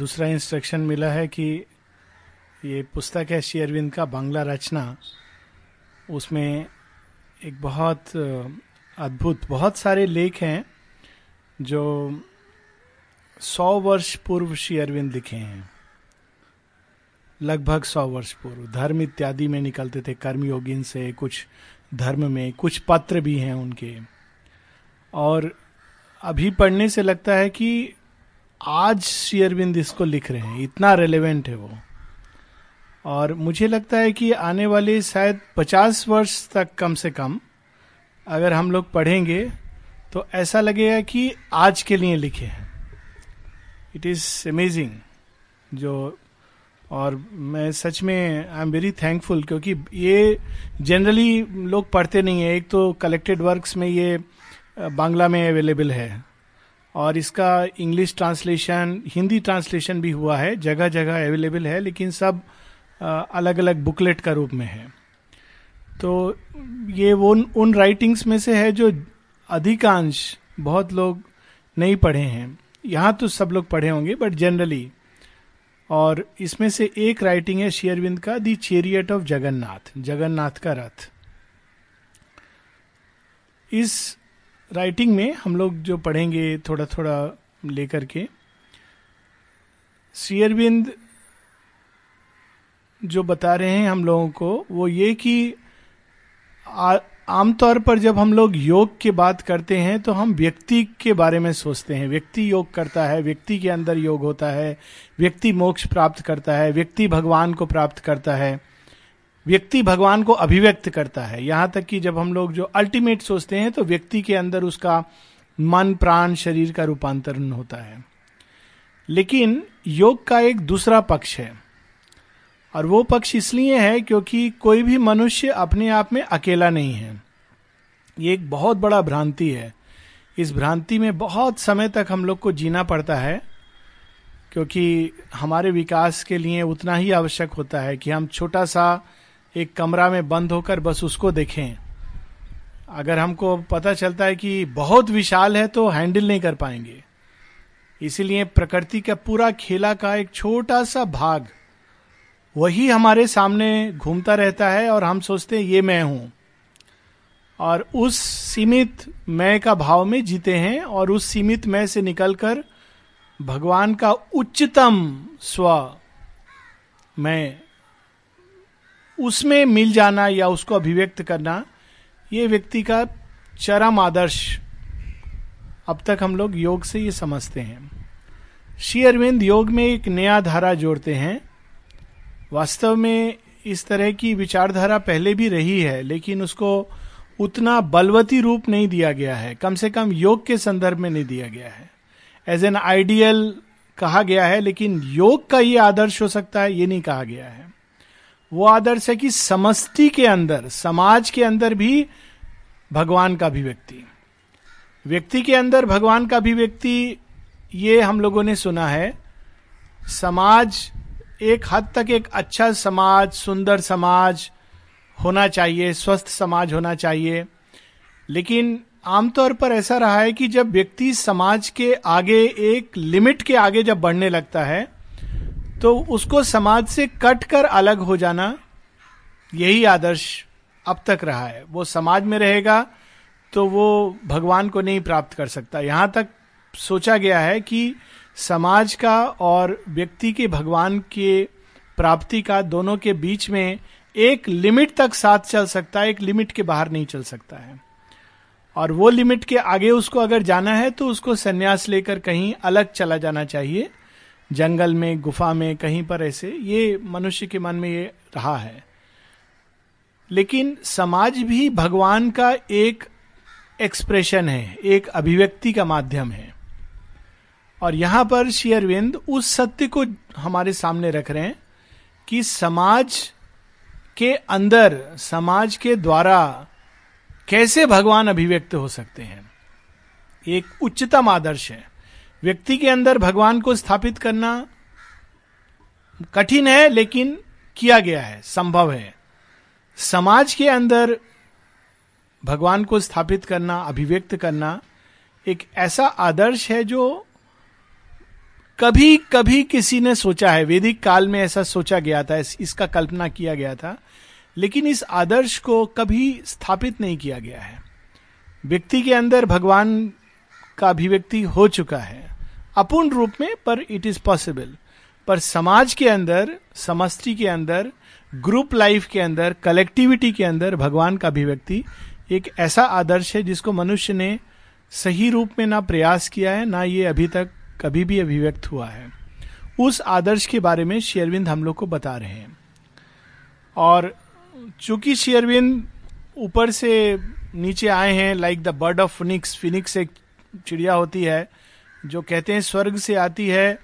दूसरा इंस्ट्रक्शन मिला है कि ये पुस्तक है श्री अरविंद का बांग्ला रचना। उसमें एक बहुत अद्भुत, बहुत सारे लेख हैं जो सौ वर्ष पूर्व श्री अरविंद लिखे हैं। लगभग सौ वर्ष पूर्व। धर्म इत्यादि में निकलते थे कर्म योगिन से कुछ धर्म में कुछ पत्र भी हैं उनके। और अभी पढ़ने से लगता है कि आज शेयरबिंद इसको लिख रहे हैं, इतना रेलेवेंट है वो। और मुझे लगता है कि आने वाले शायद पचास वर्ष तक कम से कम, अगर हम लोग पढ़ेंगे तो ऐसा लगेगा कि आज के लिए लिखे हैं। इट इज़ अमेजिंग जो, और मैं सच में आई एम वेरी थैंकफुल क्योंकि ये जनरली लोग पढ़ते नहीं है। एक तो कलेक्टेड वर्क्स में ये बांग्ला में अवेलेबल है। और इसका इंग्लिश ट्रांसलेशन हिंदी ट्रांसलेशन भी हुआ है जगह जगह अवेलेबल है, लेकिन सब अलग अलग बुकलेट का रूप में है। तो ये वो उन राइटिंग्स में से है जो अधिकांश बहुत लोग नहीं पढ़े हैं। यहाँ तो सब लोग पढ़े होंगे बट जनरली और इसमें से एक राइटिंग है शेयरविंद का the chariot of Jagannath Jagannath का रथ। इस राइटिंग में हम लोग जो पढ़ेंगे थोड़ा थोड़ा लेकर के शेयरविंद जो बता रहे हैं हम लोगों को, वो ये कि आमतौर पर जब हम लोग योग की बात करते हैं तो हम व्यक्ति के बारे में सोचते हैं। व्यक्ति योग करता है, व्यक्ति के अंदर योग होता है, व्यक्ति मोक्ष प्राप्त करता है, व्यक्ति भगवान को प्राप्त करता है। व्यक्ति भगवान को अभिव्यक्त करता है। यहाँ तक कि जब हम लोग जो अल्टीमेट सोचते हैं तो व्यक्ति के अंदर उसका मन, प्राण, शरीर का रूपांतरण होता है। लेकिन योग का एक दूसरा पक्ष है। और वो पक्ष इसलिए है क्योंकि कोई भी मनुष्य अपने आप में अकेला नहीं है। ये एक बहुत बड़ा भ्रांति है। इस भ्रांति में बहुत समय तक हम लोग को जीना पड़ता है, क्योंकि हमारे विकास के लिए उतना ही आवश्यक होता है कि हम छोटा सा एक कमरा में बंद होकर बस उसको देखें। अगर हमको पता चलता है कि बहुत विशाल है तो हैंडल नहीं कर पाएँगे। इसीलिए प्रकृति का पूरा खेला का एक छोटा सा भाग वही हमारे सामने घूमता रहता है और हम सोचते हैं, ये मैं हूँ। और उस सीमित मैं का भाव में जीते हैं और उस सीमित मैं से निकलकर भगवान का उच्चतम स्व मैं उसमें मिल जाना या उसको अभिव्यक्त करना, ये व्यक्ति का चरम आदर्श। अब तक हम लोग योग से ये समझते हैं। श्री अरविंद योग में एक नया धारा जोड़ते हैं। वास्तव में इस तरह की विचारधारा पहले भी रही है, लेकिन उसको उतना बलवती रूप नहीं दिया गया है। कम से कम योग के संदर्भ में नहीं दिया गया है। एज एन आइडियल कहा गया है, लेकिन योग का ये आदर्श हो सकता है, ये नहीं कहा गया है। वो आदर्श है कि समष्टि के अंदर, समाज के अंदर भी भगवान का अभिव्यक्ति। व्यक्ति के अंदर भगवान का अभिव्यक्ति, ये हम लोगों ने सुना है। समाज, एक हद तक एक अच्छा समाज, सुंदर समाज होना चाहिए, स्वस्थ समाज होना चाहिए। लेकिन आमतौर पर ऐसा रहा है कि जब व्यक्ति समाज के आगे, एक लिमिट के आगे जब बढ़ने लगता है तो उसको समाज से कट कर अलग हो जाना यही आदर्श अब तक रहा है। वो समाज में रहेगा तो वो भगवान को नहीं प्राप्त कर सकता। यहाँ तक सोचा गया है कि समाज का और व्यक्ति के भगवान के प्राप्ति का दोनों के बीच में एक लिमिट तक साथ चल सकता है, एक लिमिट के बाहर नहीं चल सकता है। और वो लिमिट के आगे उसको अगर जाना है तो उसको संन्यास लेकर कहीं अलग चला जाना चाहिए। जंगल में, गुफा में, कहीं पर ऐसे, ये मनुष्य के मन में ये रहा है। लेकिन समाज भी भगवान का एक एक्सप्रेशन है, एक अभिव्यक्ति का माध्यम है। और यहाँ पर शेयरविंद उस सत्य को हमारे सामने रख रहे हैं कि समाज के अंदर, समाज के द्वारा कैसे भगवान अभिव्यक्त हो सकते हैं। एक उच्चतम आदर्श है। व्यक्ति के अंदर भगवान को स्थापित करना कठिन है, लेकिन किया गया है, संभव है। समाज के अंदर भगवान को स्थापित करना, अभिव्यक्त करना एक ऐसा आदर्श है जो कभी कभी किसी ने सोचा है। वैदिक काल में ऐसा सोचा गया था इसका कल्पना किया गया था, लेकिन इस आदर्श को कभी स्थापित नहीं किया गया है। व्यक्ति के अंदर भगवान का अभिव्यक्ति हो चुका है। अपूर्ण रूप में, पर इट इज़ पॉसिबल पर समाज के अंदर, समष्टि के अंदर ग्रुप लाइफ के अंदर कलेक्टिविटी के अंदर, भगवान का अभिव्यक्ति, एक ऐसा आदर्श है जिसको मनुष्य ने सही रूप में ना प्रयास किया है, ना ये अभी तक कभी भी अभिव्यक्त हुआ है। उस आदर्श के बारे में शेयरविंद हम लोग को बता रहे हैं। और चूँकि शेयरविंद ऊपर से नीचे आए हैं like the bird of phoenix phoenix एक चिड़िया होती है जो कहते हैं स्वर्ग से आती है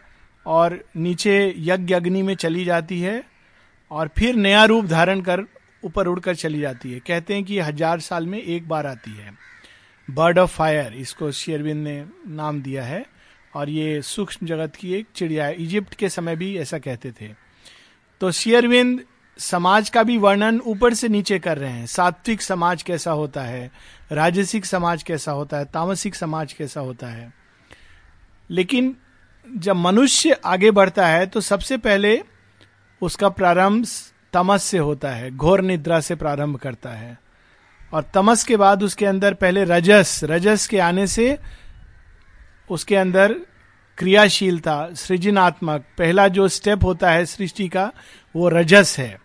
और नीचे यज्ञ अग्नि में चली जाती है और फिर नया रूप धारण कर ऊपर उड़कर चली जाती है। कहते हैं कि हज़ार साल में एक बार आती है। बर्ड ऑफ़ फायर इसको शेयरविंद ने नाम दिया है और ये सूक्ष्म जगत की एक चिड़िया है। इजिप्ट के समय भी ऐसा कहते थे। तो शेयरविंद समाज का भी वर्णन ऊपर से नीचे कर रहे हैं। सात्विक समाज कैसा होता है? राजसिक समाज कैसा होता है? तामसिक समाज कैसा होता है? लेकिन जब मनुष्य आगे बढ़ता है तो सबसे पहले उसका प्रारंभ तमस से होता है, घोर निद्रा से प्रारंभ करता है। और तमस के बाद उसके अंदर पहले रजस रजस के आने से उसके अंदर क्रियाशीलता, सृजनात्मक, पहला जो स्टेप होता है सृष्टि का, वो रजस है।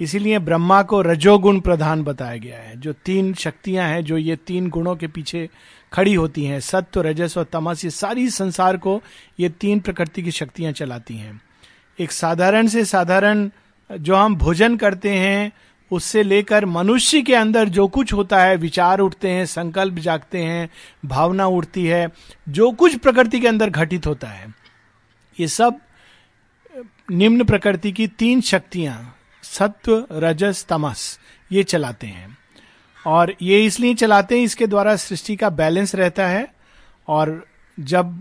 इसीलिए ब्रह्मा को रजोगुण प्रधान बताया गया है। जो तीन शक्तियाँ हैं, जो ये तीन गुणों के पीछे खड़ी होती हैं। सत्य रजस और तमस, ये सारी संसार को ये तीन प्रकृति की शक्तियाँ चलाती हैं। एक साधारण से साधारण जो हम भोजन करते हैं, उससे लेकर मनुष्य के अंदर जो कुछ होता है, विचार उठते हैं, संकल्प जागते हैं, भावना उठती है, जो कुछ प्रकृति के अंदर घटित होता है। ये सब निम्न प्रकृति की तीन शक्तियाँ, सत्व, रजस, तमस, ये चलाते हैं। और ये इसलिए चलाते हैं, इसके द्वारा सृष्टि का बैलेंस रहता है, और जब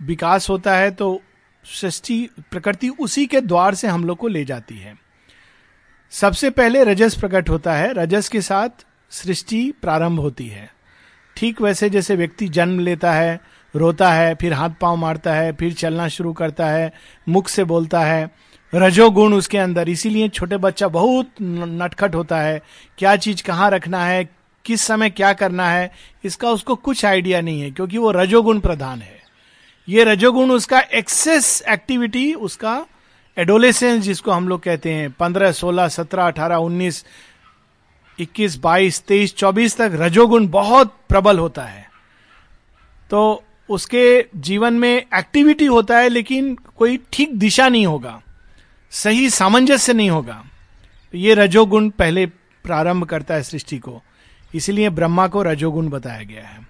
विकास होता है तो सृष्टि, प्रकृति उसी के द्वार से हम लोग को ले जाती है। सबसे पहले रजस प्रकट होता है। रजस के साथ सृष्टि प्रारंभ होती है। ठीक वैसे जैसे व्यक्ति जन्म लेता है, रोता है, फिर हाथ पाँव मारता है, फिर चलना शुरू करता है, मुख से बोलता है रजोगुण उसके अंदर। इसीलिए छोटे बच्चा बहुत नटखट होता है। क्या चीज़ कहाँ रखना है? किस समय क्या करना है? इसका उसको कुछ आइडिया नहीं है, क्योंकि वो रजोगुण प्रधान है। ये रजोगुण उसका एक्सेस एक्टिविटी, उसका एडोलेसेंस जिसको हम लोग कहते हैं, पंद्रह, सोलह, सत्रह, अठारह, उन्नीस, इक्कीस, बाईस, तेईस, चौबीस तक रजोगुण बहुत प्रबल होता है। तो उसके जीवन में एक्टिविटी होता है, लेकिन कोई ठीक दिशा नहीं होगा। सही सामंजस्य नहीं होगा। ये रजोगुण पहले प्रारंभ करता है सृष्टि को। इसलिए ब्रह्मा को रजोगुण बताया गया है।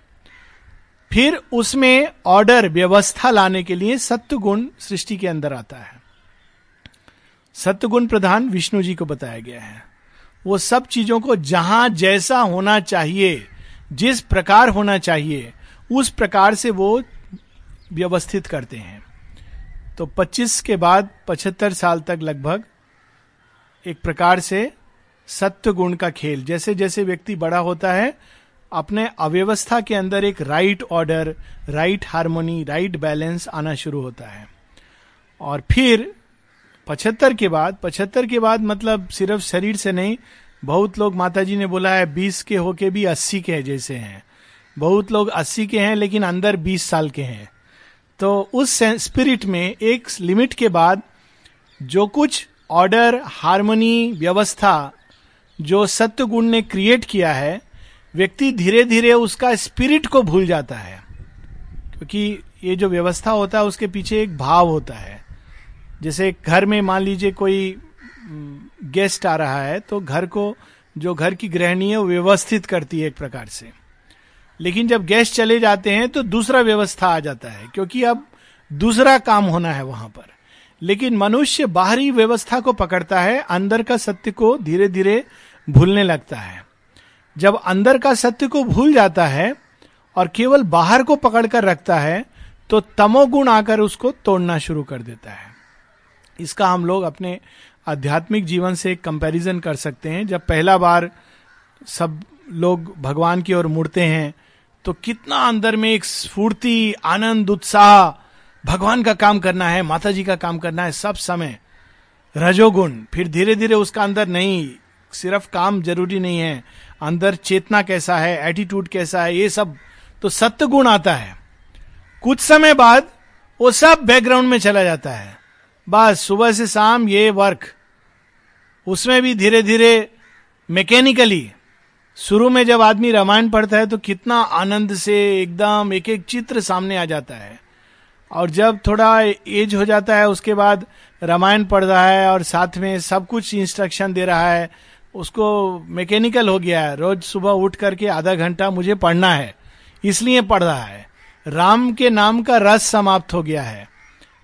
फिर उसमें ऑर्डर व्यवस्था लाने के लिए सत्य गुण सृष्टि के अंदर आता है। सत्य गुण प्रधान विष्णु जी को बताया गया है। वो सब चीज़ों को जहाँ जैसा होना चाहिए, जिस प्रकार होना चाहिए, उस प्रकार से वो व्यवस्थित करते हैं। तो 25 के बाद 75 साल तक लगभग एक प्रकार से सत्य गुण का खेल। जैसे जैसे व्यक्ति बड़ा होता है, अपने अव्यवस्था के अंदर एक right order right harmony right balance आना शुरू होता है। और फिर पचहत्तर के बाद, पचहत्तर के बाद मतलब सिर्फ़ शरीर से नहीं, बहुत लोग माता जी ने बोला है, बीस के होके भी अस्सी के जैसे हैं। बहुत लोग अस्सी के हैं, लेकिन अंदर बीस साल के हैं। तो उस स्पिरिट में एक लिमिट के बाद जो कुछ ऑर्डर हारमोनी व्यवस्था, जो सत्य गुण ने क्रिएट किया है, व्यक्ति धीरे धीरे उसका स्पिरिट को भूल जाता है। क्योंकि ये जो व्यवस्था होता है, उसके पीछे एक भाव होता है। जैसे घर में मान लीजिए कोई गेस्ट आ रहा है तो घर को, जो घर की गृहिणी है, वो व्यवस्थित करती है एक प्रकार से। लेकिन जब गेस्ट चले जाते हैं तो दूसरा व्यवस्था आ जाता है, क्योंकि अब दूसरा काम होना है वहाँ पर। लेकिन मनुष्य बाहरी व्यवस्था को पकड़ता है, अंदर का सत्य को धीरे धीरे भूलने लगता है। जब अंदर का सत्य को भूल जाता है और केवल बाहर को पकड़कर रखता है तो तमोगुण आकर उसको तोड़ना शुरू कर देता है। इसका हम लोग अपने आध्यात्मिक जीवन से कंपैरिजन कर सकते हैं। जब पहला बार सब लोग भगवान की ओर मुड़ते हैं तो कितना अंदर में एक स्फूर्ति, आनंद, उत्साह भगवान का काम करना है माता जी का काम करना है, सब समय। रजोगुण, फिर धीरे धीरे उसका अंदर नहीं, सिर्फ़ काम ज़रूरी नहीं है, अंदर चेतना कैसा है एटीट्यूड कैसा है, ये सब तो सत्य गुण आता है। कुछ समय बाद वो सब बैकग्राउंड में चला जाता है। बस सुबह से शाम ये वर्क उसमें भी धीरे धीरे मैकेनिकली शुरू में जब आदमी रामायण पढ़ता है तो कितना आनंद से एकदम एक एक चित्र सामने आ जाता है। और जब थोड़ा एज हो जाता है, उसके बाद रामायण पढ़ रहा है और साथ में सब कुछ इंस्ट्रक्शन दे रहा है, उसको मैकेनिकल हो गया है। रोज सुबह उठ करके आधा घंटा मुझे पढ़ना है, इसलिए पढ़ रहा है। राम के नाम का रस समाप्त हो गया है।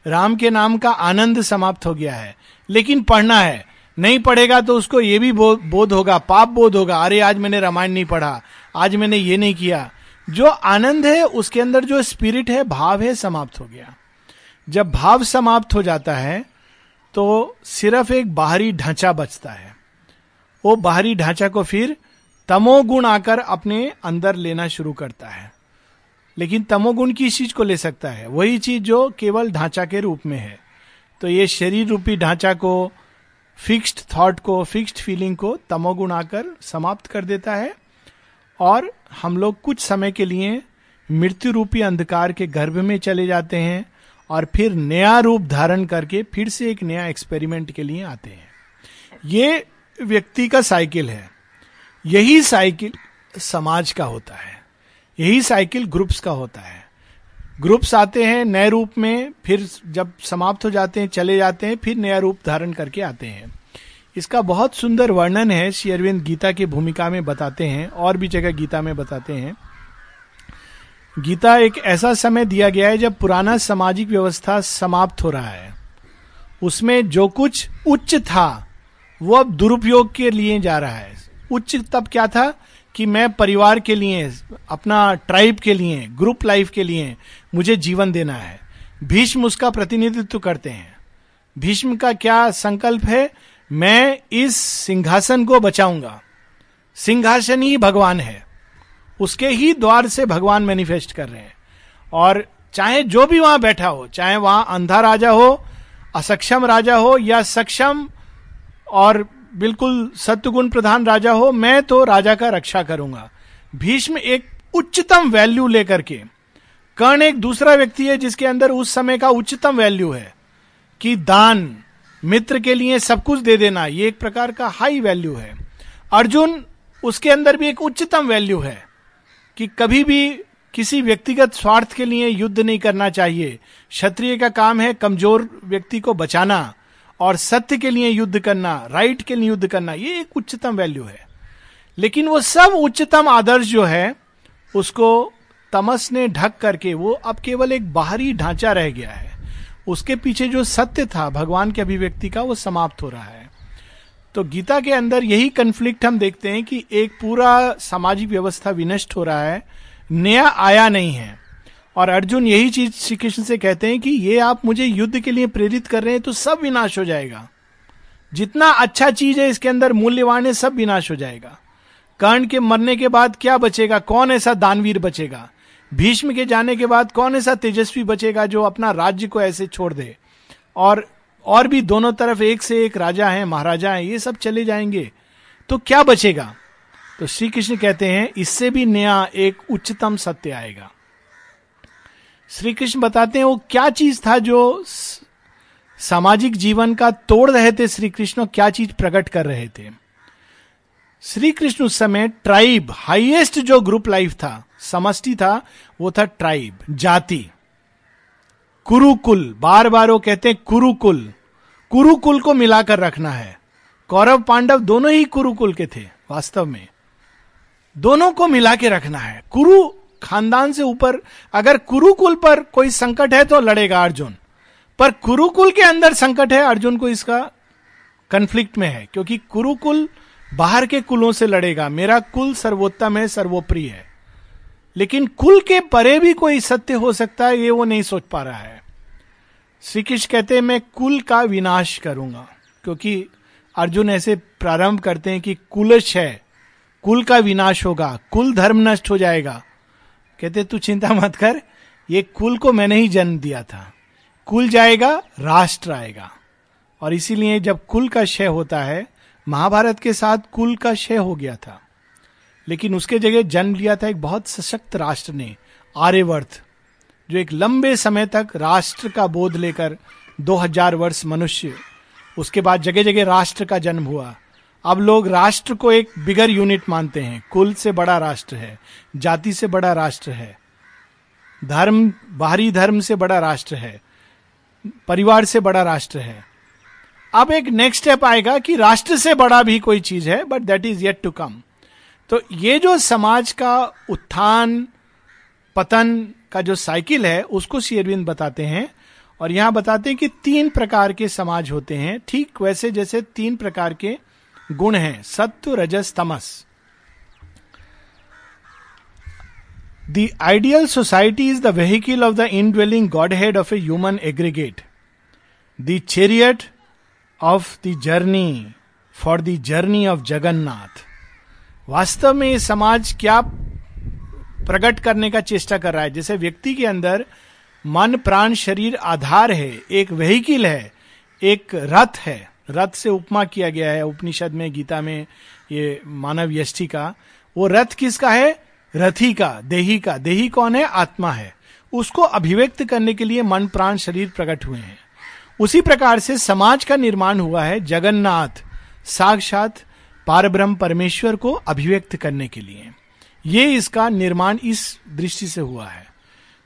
राम के नाम का आनंद समाप्त हो गया है। लेकिन पढ़ना है नहीं पढ़ेगा तो उसको ये भी बोध होगा, पाप बोध होगा, अरे आज मैंने रामायण नहीं पढ़ा, आज मैंने ये नहीं किया। जो आनंद है, उसके अंदर जो स्पिरिट है, भाव है, समाप्त हो गया। जब भाव समाप्त हो जाता है तो सिर्फ़ एक बाहरी ढांचा बचता है। वो बाहरी ढांचा को फिर तमोगुण आकर अपने अंदर लेना शुरू करता है। लेकिन तमोगुण किस चीज़ को ले सकता है? वही चीज़ जो केवल ढांचा के रूप में है। तो ये शरीर रूपी ढांचा को फिक्स्ड थॉट को फिक्स्ड फीलिंग को तमोगुण आकर समाप्त कर देता है। और हम लोग कुछ समय के लिए मृत्यु रूपी अंधकार के गर्भ में चले जाते हैं और फिर नया रूप धारण करके फिर से एक नया एक्सपेरिमेंट के लिए आते हैं। ये व्यक्ति का साइकिल है। यही साइकिल समाज का होता है। यही साइकिल ग्रुप्स का होता है। ग्रुप्स आते हैं नए रूप में, फिर जब समाप्त हो जाते हैं, चले जाते हैं, फिर नया रूप धारण करके आते हैं। इसका बहुत सुंदर वर्णन है, श्री अरविंद गीता की भूमिका में बताते हैं, और भी जगह गीता में बताते हैं। गीता एक ऐसा समय दिया गया है जब पुराना सामाजिक व्यवस्था समाप्त हो रहा है। उसमें जो कुछ उच्च था, वो अब दुरुपयोग के लिए जा रहा है। उच्च तब क्या था? कि मैं परिवार के लिए, अपना ट्राइब के लिए ग्रुप लाइफ के लिए मुझे जीवन देना है। भीष्म उसका प्रतिनिधित्व करते हैं। भीष्म का क्या संकल्प है? मैं इस सिंहासन को बचाऊँगा। सिंहासन ही भगवान है। उसके ही द्वार से भगवान मैनिफेस्ट कर रहे हैं। और चाहे जो भी वहाँ बैठा हो, चाहे वहाँ अंधा राजा हो, असक्षम राजा हो या सक्षम और बिल्कुल सत्युगुण प्रधान राजा हो, मैं तो राजा का रक्षा करूँगा। भीष्म एक उच्चतम वैल्यू लेकर के, कर्ण एक दूसरा व्यक्ति है जिसके अंदर उस समय का उच्चतम वैल्यू है, कि दान, मित्र के लिए सब कुछ दे देना, ये एक प्रकार का हाई वैल्यू है। अर्जुन, उसके अंदर भी एक उच्चतम वैल्यू है, कि कभी भी किसी व्यक्तिगत स्वार्थ के लिए युद्ध नहीं करना चाहिए। क्षत्रिय का काम है कमज़ोर व्यक्ति को बचाना और सत्य के लिए युद्ध करना राइट के लिए युद्ध करना, ये एक उच्चतम वैल्यू है। लेकिन वो सब उच्चतम आदर्श जो है, उसको तमस ने ढक करके, वो अब केवल एक बाहरी ढांचा रह गया है। उसके पीछे जो सत्य था, भगवान के अभिव्यक्ति का, वो समाप्त हो रहा है। तो गीता के अंदर यही कंफ्लिक्ट हम देखते हैं कि एक पूरा सामाजिक व्यवस्था विनष्ट हो रहा है, नया आया नहीं है। और अर्जुन यही चीज़ श्री कृष्ण से कहते हैं कि ये आप मुझे युद्ध के लिए प्रेरित कर रहे हैं तो सब विनाश हो जाएगा। जितना अच्छा चीज़ है इसके अंदर मूल्यवान है, सब विनाश हो जाएगा। कर्ण के मरने के बाद क्या बचेगा? कौन ऐसा दानवीर बचेगा? भीष्म के जाने के बाद कौन ऐसा तेजस्वी बचेगा जो अपना राज्य को ऐसे छोड़ दे? और और भी दोनों तरफ़ एक से एक राजा हैं, महाराजा हैं, ये सब चले जाएँगे। तो क्या बचेगा? तो श्री कृष्ण कहते हैं, इससे भी नया एक उच्चतम सत्य आएगा। श्री कृष्ण बताते हैं, वो क्या चीज़ था जो सामाजिक जीवन का तोड़ रहे थे श्री कृष्ण क्या चीज़ प्रकट कर रहे थे? श्री कृष्ण उस समय ट्राइब, हाईएस्ट जो ग्रुप लाइफ था, समष्टि था, वो था ट्राइब, जाति। कुरुकुल बार बार वो कहते हैं कुरुकुल। कुरुकुल को मिलाकर रखना है। कौरव, पांडव दोनों ही कुरुकुल के थे, वास्तव में। दोनों को मिला के रखना है। कुरु खानदान से ऊपर, अगर कुरुकुल पर कोई संकट है तो लड़ेगा अर्जुन। पर कुरुकुल के अंदर संकट है, अर्जुन को इसका कंफ्लिक्ट में है, क्योंकि कुरुकुल बाहर के कुलों से लड़ेगा। मेरा कुल सर्वोत्तम है, सर्वोप्रिय है। लेकिन कुल के परे भी कोई सत्य हो सकता है, ये वो नहीं सोच पा रहा है। श्री कृष्ण कहते मैं कुल का विनाश करूँगा। क्योंकि अर्जुन ऐसे प्रारंभ करते हैं कि कुलश है, कुल का विनाश होगा, कुल धर्म नष्ट हो जाएगा। कहते, तू चिंता मत कर, ये कुल को मैंने ही जन्म दिया था। कुल जाएगा, राष्ट्र आएगा। और इसीलिए जब कुल का क्षय होता है, महाभारत के साथ कुल का क्षय हो गया था। लेकिन उसके जगह जन्म लिया था एक बहुत सशक्त राष्ट्र ने, आर्यवर्त, जो एक लंबे समय तक राष्ट्र का बोध लेकर 2000 वर्ष मनुष्य, उसके बाद जगह जगह राष्ट्र का जन्म हुआ। अब लोग राष्ट्र को एक बिगर यूनिट मानते हैं। कुल से बड़ा राष्ट्र है, जाति से बड़ा राष्ट्र है, धर्म, बाहरी धर्म से बड़ा राष्ट्र है, परिवार से बड़ा राष्ट्र है। अब एक नेक्स्ट स्टेप आएगा कि राष्ट्र से बड़ा भी कोई चीज़ है but that is yet to come तो ये जो समाज का उत्थान, पतन का जो साइकिल है, उसको शेरविंद बताते हैं, और यहाँ बताते हैं कि तीन प्रकार के समाज होते हैं। ठीक वैसे जैसे तीन प्रकार के गुण हैं, सत्व, रजस, तमस। The ideal society is the vehicle of the indwelling Godhead of a human aggregate the chariot of the journey for the journey of Jagannath वास्तव में ये समाज क्या प्रकट करने का चेष्टा कर रहा है? जैसे व्यक्ति के अंदर मन, प्राण, शरीर आधार है, एक वेहीकिल है, एक रथ है। रथ से उपमा किया गया है, उपनिषद में, गीता में, ये मानव यष्टि का। वो रथ किसका है? रथी का, देही का। देही कौन है? आत्मा है। उसको अभिव्यक्त करने के लिए मन, प्राण, शरीर प्रकट हुए हैं। उसी प्रकार से समाज का निर्माण हुआ है जगन्नाथ, साक्षात पारब्रह्म परमेश्वर को अभिव्यक्त करने के लिए। ये इसका निर्माण इस दृष्टि से हुआ है।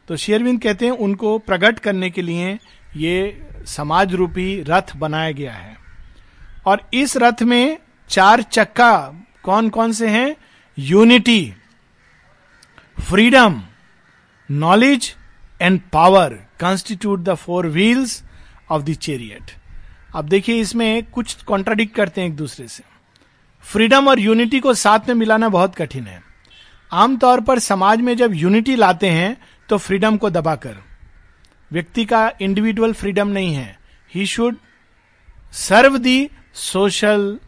तो शेरविंद कहते हैं, उनको प्रकट करने के लिए ये समाज रूपी रथ बनाया गया है। और इस रथ में चार चक्का कौन कौन से हैं? Unity freedom knowledge and power constitute the four wheels of the chariot अब देखिए इसमें कुछ कॉन्ट्राडिक्ट करते हैं एक दूसरे से। फ्रीडम और यूनिटी को साथ में मिलाना बहुत कठिन है। आमतौर पर समाज में जब यूनिटी लाते हैं तो फ्रीडम को दबाकर। व्यक्ति का इंडिविजुअल फ्रीडम नहीं है। He should serve the social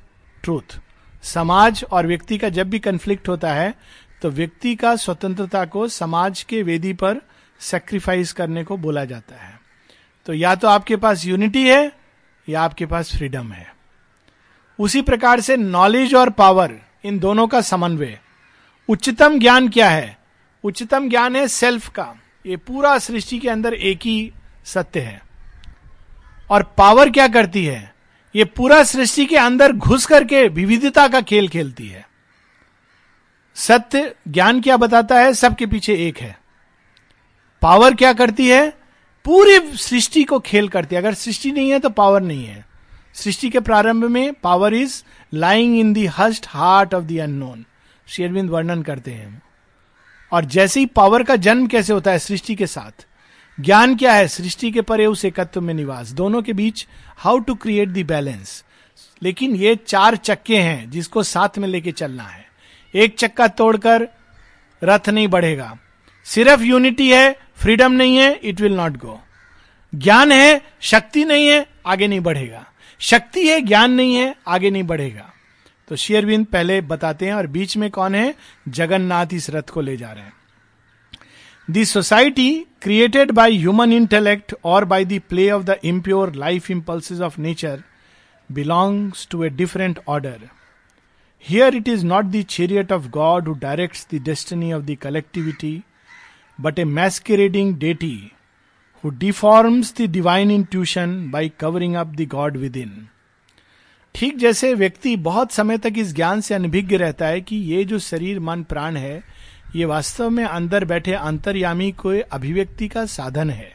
truth. समाज और व्यक्ति का जब भी कंफ्लिक्ट होता है तो व्यक्ति का स्वतंत्रता को समाज के वेदी पर सेक्रीफाइस करने को बोला जाता है। तो या तो आपके पास यूनिटी है, या आपके पास फ्रीडम है। उसी प्रकार से नॉलेज और पावर इन दोनों का समन्वय। उच्चतम ज्ञान क्या है? उच्चतम ज्ञान है सेल्फ का। ये पूरा सृष्टि के अंदर एक ही सत्य है। और पावर क्या करती है? ये पूरा सृष्टि के अंदर घुस करके विविधता का खेल खेलती है। सत्य ज्ञान क्या बताता है? सबके पीछे एक है। पावर क्या करती है? पूरी सृष्टि को खेल करती है। अगर सृष्टि नहीं है तो पावर नहीं है। सृष्टि के प्रारंभ में power is lying in the hushed heart of the unknown. Sri Aurobindo वर्णन करते हैं। और जैसे ही पावर का जन्म कैसे होता है सृष्टि के साथ? ज्ञान क्या है? सृष्टि के परे उस एकत्व में निवास। दोनों के बीच how to create the balance लेकिन ये चार चक्के हैं जिसको साथ में लेके चलना है। एक चक्का तोड़कर रथ नहीं बढ़ेगा। सिर्फ़ यूनिटी है फ्रीडम नहीं है इट विल नॉट गो ज्ञान है, शक्ति नहीं है, आगे नहीं बढ़ेगा। शक्ति है, ज्ञान नहीं है, आगे नहीं बढ़ेगा। तो शेयरविंद पहले बताते हैं और बीच में कौन है? जगन्नाथ इस रथ को ले जा रहे हैं। Society created by human intellect और by the play of the impure life impulse of nature belongs to a different order here it is not the chariot of God who directs the destiny of the collectivity but a masquerading deity who deforms the divine intuition by covering up the God within ठीक जैसे व्यक्ति बहुत समय तक इस ज्ञान से अनभिज्ञ रहता है कि ये जो शरीर, मन, प्राण है ये वास्तव में अंदर बैठे अंतर्यामी को अभिव्यक्ति का साधन है।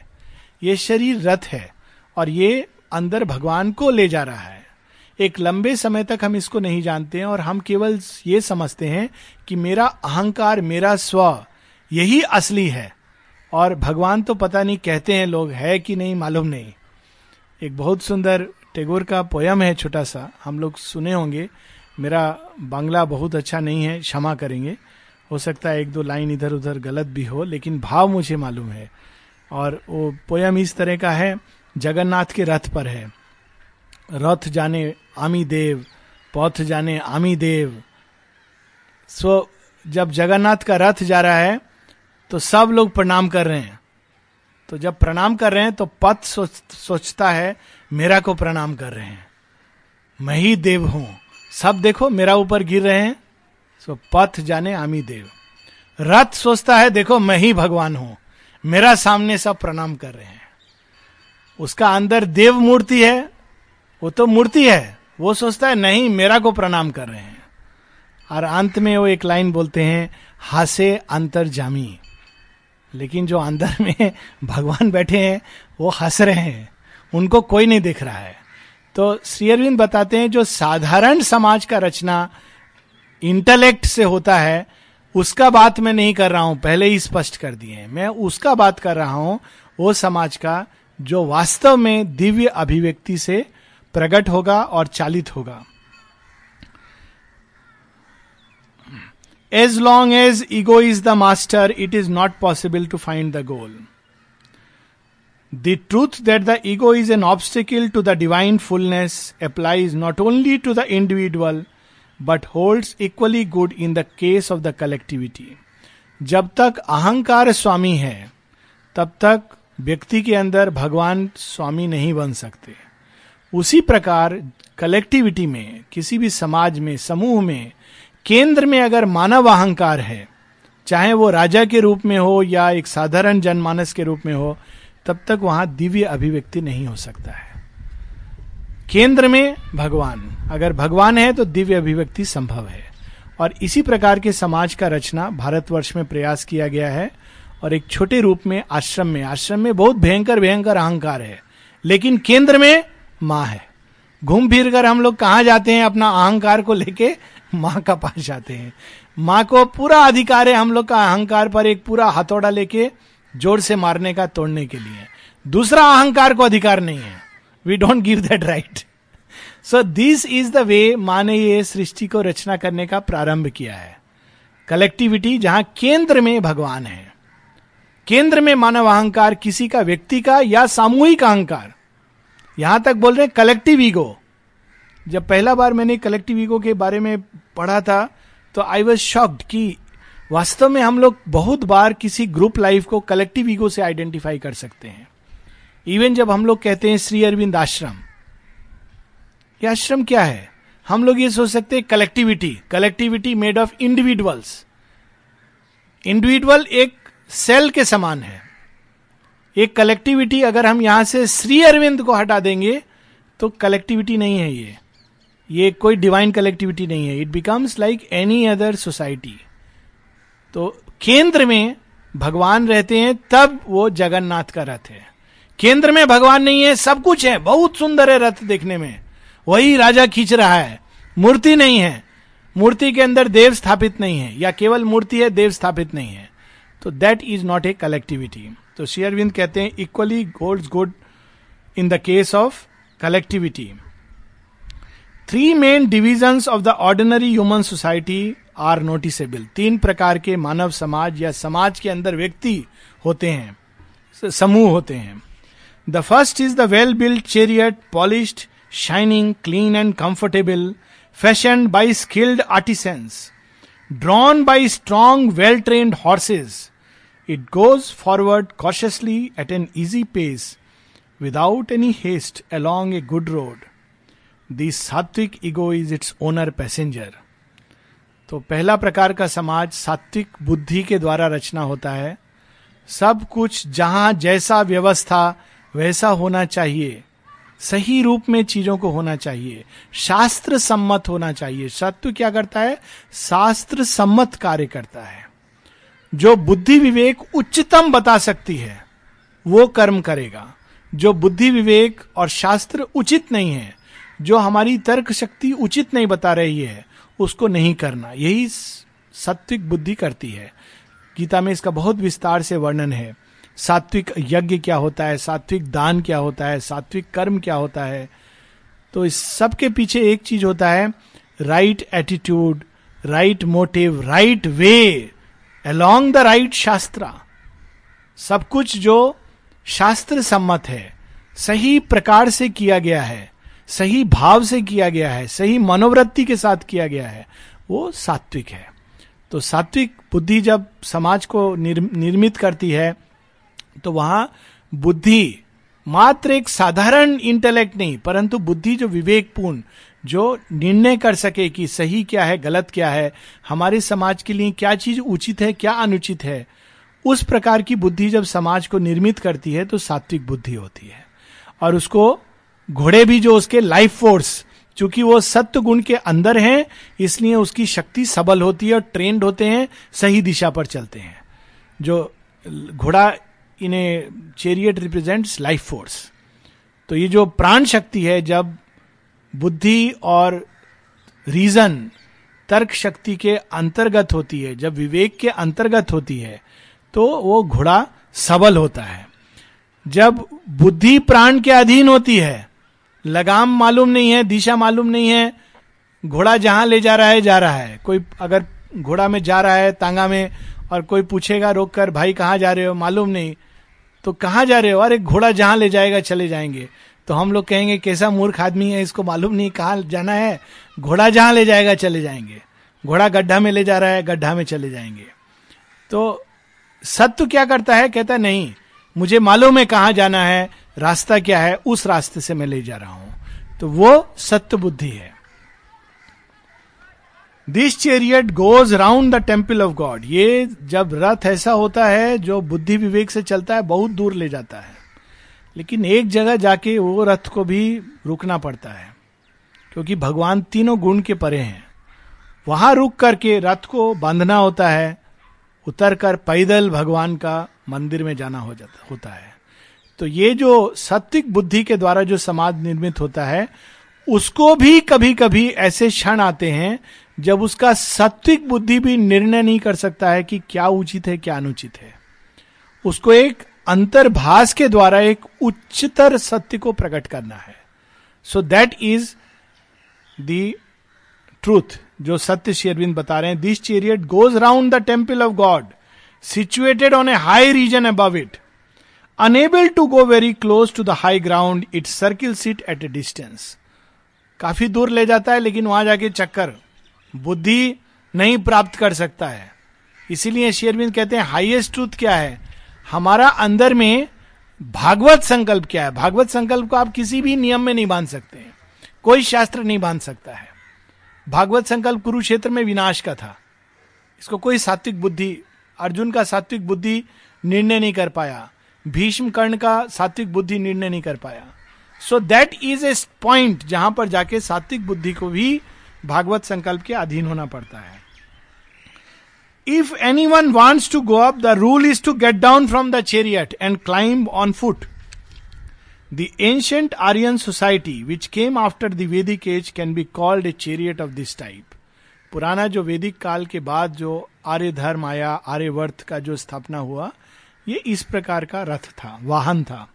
ये शरीर रथ है और ये अंदर भगवान को ले जा रहा है। एक लंबे समय तक हम इसको नहीं जानते हैं और हम केवल ये समझते हैं कि मेरा अहंकार, मेरा स्व यही असली है। और भगवान तो पता नहीं कहते हैं लोग, है कि नहीं मालूम नहीं। एक बहुत सुंदर टेगोर का पोयम है छोटा सा, हम लोग सुने होंगे। मेरा बांग्ला बहुत अच्छा नहीं है, क्षमा करेंगे। हो सकता है एक दो लाइन इधर उधर गलत भी हो लेकिन भाव मुझे मालूम है। और वो पोयम इस तरह का है जगन्नाथ के रथ पर है। रथ जाने आमी देव पौथ जाने आमी देव। सो जब जगन्नाथ का रथ जा रहा है तो सब लोग प्रणाम कर रहे हैं। तो जब प्रणाम कर रहे हैं तो पथ सोच, सोचता है मेरा को प्रणाम कर रहे हैं। मैं ही देव हूँ। सब देखो मेरा ऊपर गिर रहे हैं। सो पथ जाने आमी देव। रथ सोचता है, देखो मैं ही भगवान हूँ। मेरा सामने सब प्रणाम कर रहे हैं। उसका अंदर देव मूर्ति है, वो तो मूर्ति है। वो सोचता है, नहीं, मेरा को प्रणाम कर रहे हैं। और अंत में वो एक लाइन बोलते हैं, हासे अंतर जामी। लेकिन जो अंदर में भगवान बैठे हैं, वो हंस रहे हैं। उनको कोई नहीं देख रहा है। तो श्री अरविंद बताते हैं, जो साधारण समाज का रचना इंटेलेक्ट से होता है, उसका बात मैं नहीं कर रहा हूँ, पहले ही स्पष्ट कर दिए मैं उसका बात कर रहा हूँ, वो समाज का, जो वास्तव में दिव्य अभिव्यक्ति से प्रकट होगा और चालित होगा। As long as ego is the master it is not possible to find the goal the truth that the ego is an obstacle to the divine fullness applies not only to the individual but holds equally good in the case of the collectivity जब तक अहंकार स्वामी है, तब तक व्यक्ति के अंदर भगवान स्वामी नहीं बन सकते। उसी प्रकार कलेक्टिविटी में, किसी भी समाज में, समूह में, केंद्र में अगर मानव अहंकार है, चाहे वो राजा के रूप में हो या एक साधारण जनमानस के रूप में हो, तब तक वहाँ दिव्य अभिव्यक्ति नहीं हो सकता है। केंद्र में भगवान। अगर भगवान है तो दिव्य अभिव्यक्ति संभव है। और इसी प्रकार के समाज का रचना भारतवर्ष में प्रयास किया गया है और एक छोटे रूप में आश्रम में। आश्रम में बहुत भयंकर भयंकर अहंकार है। लेकिन केंद्र में माँ है। घूम फिर कर हम लोग कहाँ जाते हैं अपना अहंकार को लेके? माँ का पास जाते हैं। माँ को पूरा अधिकार है हम लोग का अहंकार पर एक पूरा हथौड़ा लेके ज़ोर से मारने का, तोड़ने के लिए। दूसरा अहंकार को अधिकार नहीं है। We don't give that right so this is the way माँ ने ये सृष्टि को रचना करने का प्रारंभ किया है। कलेक्टिविटी जहाँ केंद्र में भगवान है। केंद्र में मानव अहंकार किसी का व्यक्ति का या सामूहिक अहंकार। यहाँ तक बोल रहे हैं कलेक्टिव ईगो जब पहला बार मैंने कलेक्टिव ईगो के बारे में पढ़ा था तो आई वॉज़ शॉक्ड कि वास्तव में हम लोग बहुत बार किसी ग्रुप लाइफ को कलेक्टिव ईगो से आइडेंटिफाई कर सकते हैं। इवन जब हम लोग कहते हैं श्री अरविंद आश्रम, ये आश्रम क्या है? हम लोग ये सोच सकते हैं collectivity collectivity made of individuals individual एक सेल के समान है. एक कलेक्टिविटी अगर हम यहाँ से श्री अरविंद को हटा देंगे तो कलेक्टिविटी नहीं है ये. ये कोई डिवाइन कलेक्टिविटी नहीं है. It becomes like any other society तो केंद्र में भगवान रहते हैं, तब वो जगन्नाथ का रथ है. केंद्र में भगवान नहीं है, सब कुछ है, बहुत सुंदर है रथ देखने में। वही राजा खींच रहा है। मूर्ति नहीं है। मूर्ति के अंदर देव स्थापित नहीं है, या केवल मूर्ति है, देव स्थापित नहीं है। तो that is not a collectivity तो शेयरविंद कहते हैं equally gold good in the case of collectivity three main division of the ordinary human society are noticeable तीन प्रकार के मानव समाज या समाज के अंदर व्यक्ति होते हैं, समूह होते हैं। The first is the well built chariot polished shining clean and comfortable fashioned by skilled artisans drawn by strong well trained horses it goes forward cautiously at an easy pace without any haste along a good road the sattvic ego is its owner passenger तो पहला प्रकार का समाज सात्विक बुद्धि के द्वारा रचना होता है। सब कुछ जहाँ जैसा व्यवस्था वैसा होना चाहिए। सही रूप में चीज़ों को होना चाहिए। शास्त्र सम्मत होना चाहिए। सत्व क्या करता है? शास्त्र सम्मत कार्य करता है। जो बुद्धि विवेक उच्चतम बता सकती है, वो कर्म करेगा। जो बुद्धि विवेक और शास्त्र उचित नहीं है, जो हमारी तर्क शक्ति उचित नहीं बता रही है, उसको नहीं करना। यही सात्विक बुद्धि करती है। गीता में इसका बहुत विस्तार से वर्णन है। सात्विक यज्ञ क्या होता है? सात्विक दान क्या होता है? सात्विक कर्म क्या होता है? तो इस सब के पीछे एक चीज़ होता है right attitude right motive right way along the right shastra सब कुछ जो शास्त्र सम्मत है, सही प्रकार से किया गया है, सही भाव से किया गया है, सही मनोवृत्ति के साथ किया गया है, वो सात्विक है। तो सात्विक बुद्धि जब समाज को निर्मित करती है तो वहाँ बुद्धि मात्र एक साधारण इंटेलेक्ट नहीं, परंतु बुद्धि जो विवेकपूर्ण, जो निर्णय कर सके कि सही क्या है, गलत क्या है, हमारे समाज के लिए क्या चीज़ उचित है, क्या अनुचित है, उस प्रकार की बुद्धि जब समाज को निर्मित करती है तो सात्विक बुद्धि होती है। और उसको घोड़े भी जो उसके लाइफ फोर्स क्योंकि वो सत्य गुण के अंदर हैं, इसलिए उसकी शक्ति सबल होती है और ट्रेंड होते हैं, सही दिशा पर चलते हैं। जो घोड़ा इन्हें चेरियट रिप्रेजेंट्स लाइफ फोर्स तो ये जो प्राण शक्ति है, जब बुद्धि और रीजन तर्क शक्ति के अंतर्गत होती है, जब विवेक के अंतर्गत होती है तो वो घोड़ा सबल होता है। जब बुद्धि प्राण के अधीन होती है, लगाम मालूम नहीं है, दिशा मालूम नहीं है, घोड़ा जहाँ ले जा रहा है, जा रहा है। कोई अगर घोड़ा में जा रहा है, तांगा में, और कोई पूछेगा रोक कर भाई, कहाँ जा रहे हो? मालूम नहीं। तो कहाँ जा रहे हो? अरे, घोड़ा जहाँ ले जाएगा, चले जाएँगे। तो हम लोग कहेंगे, कैसा मूर्ख आदमी है, इसको मालूम नहीं कहाँ जाना है। घोड़ा जहाँ ले जाएगा, चले जाएँगे। घोड़ा गड्ढा में ले जा रहा है, गड्ढा में चले जाएँगे। तो सत्य क्या करता है? कहता है, नहीं, मुझे मालूम है कहाँ जाना है, रास्ता क्या है, उस रास्ते से मैं ले जा रहा हूँ। तो वो सत्य बुद्धि है। This chariot goes round the temple of God ये जब रथ ऐसा होता है, जो बुद्धि विवेक से चलता है, बहुत दूर ले जाता है। लेकिन एक जगह जाके वो रथ को भी रुकना पड़ता है, क्योंकि भगवान तीनों गुण के परे हैं। वहाँ रुक करके रथ को बांधना होता है, उतर कर पैदल भगवान का मंदिर में जाना हो जाता, होता है। तो ये जो सत्विक बुद्धि के द्वारा जो समाज निर्मित होता है उसको भी कभी कभी ऐसे क्षण आते हैं जब उसका सात्विक बुद्धि भी निर्णय नहीं कर सकता है कि क्या उचित है, क्या अनुचित है। उसको एक अंतर्भाष के द्वारा एक उच्चतर सत्य को प्रकट करना है। So that is the truth जो सत्य शेरविंद बता रहे हैं। This chariot goes round the temple of God situated on a high region above it unable to go very close to the high ground it circle sit at a distance काफ़ी दूर ले जाता है, लेकिन वहाँ जाके चक्कर, बुद्धि नहीं प्राप्त कर सकता है। इसीलिए शेयरविंद कहते हैं हाईएस्ट ट्रूथ क्या है? हमारा अंदर में भागवत संकल्प क्या है? भागवत संकल्प को आप किसी भी नियम में नहीं बाँध सकते। कोई शास्त्र नहीं बाँध सकता है। भागवत संकल्प कुरुक्षेत्र में विनाश का था। इसको कोई सात्विक बुद्धि, अर्जुन का सात्विक बुद्धि निर्णय नहीं कर पाया। भीष्म कर्ण का सात्विक बुद्धि निर्णय नहीं कर पाया। So that is a point जहाँ पर जाके सात्विक बुद्धि को भी भागवत संकल्प के अधीन होना पड़ता है। If any one wants to go up the rule is to get down from the chariot and climb on foot the ancient Aryan society which came after the Vedic age can be called a chariot of this type पुराना जो वैदिक काल के बाद जो आर्य धर्म आया आर्यवर्थ का जो स्थापना हुआ, ये इस प्रकार का रथ था, वाहन था।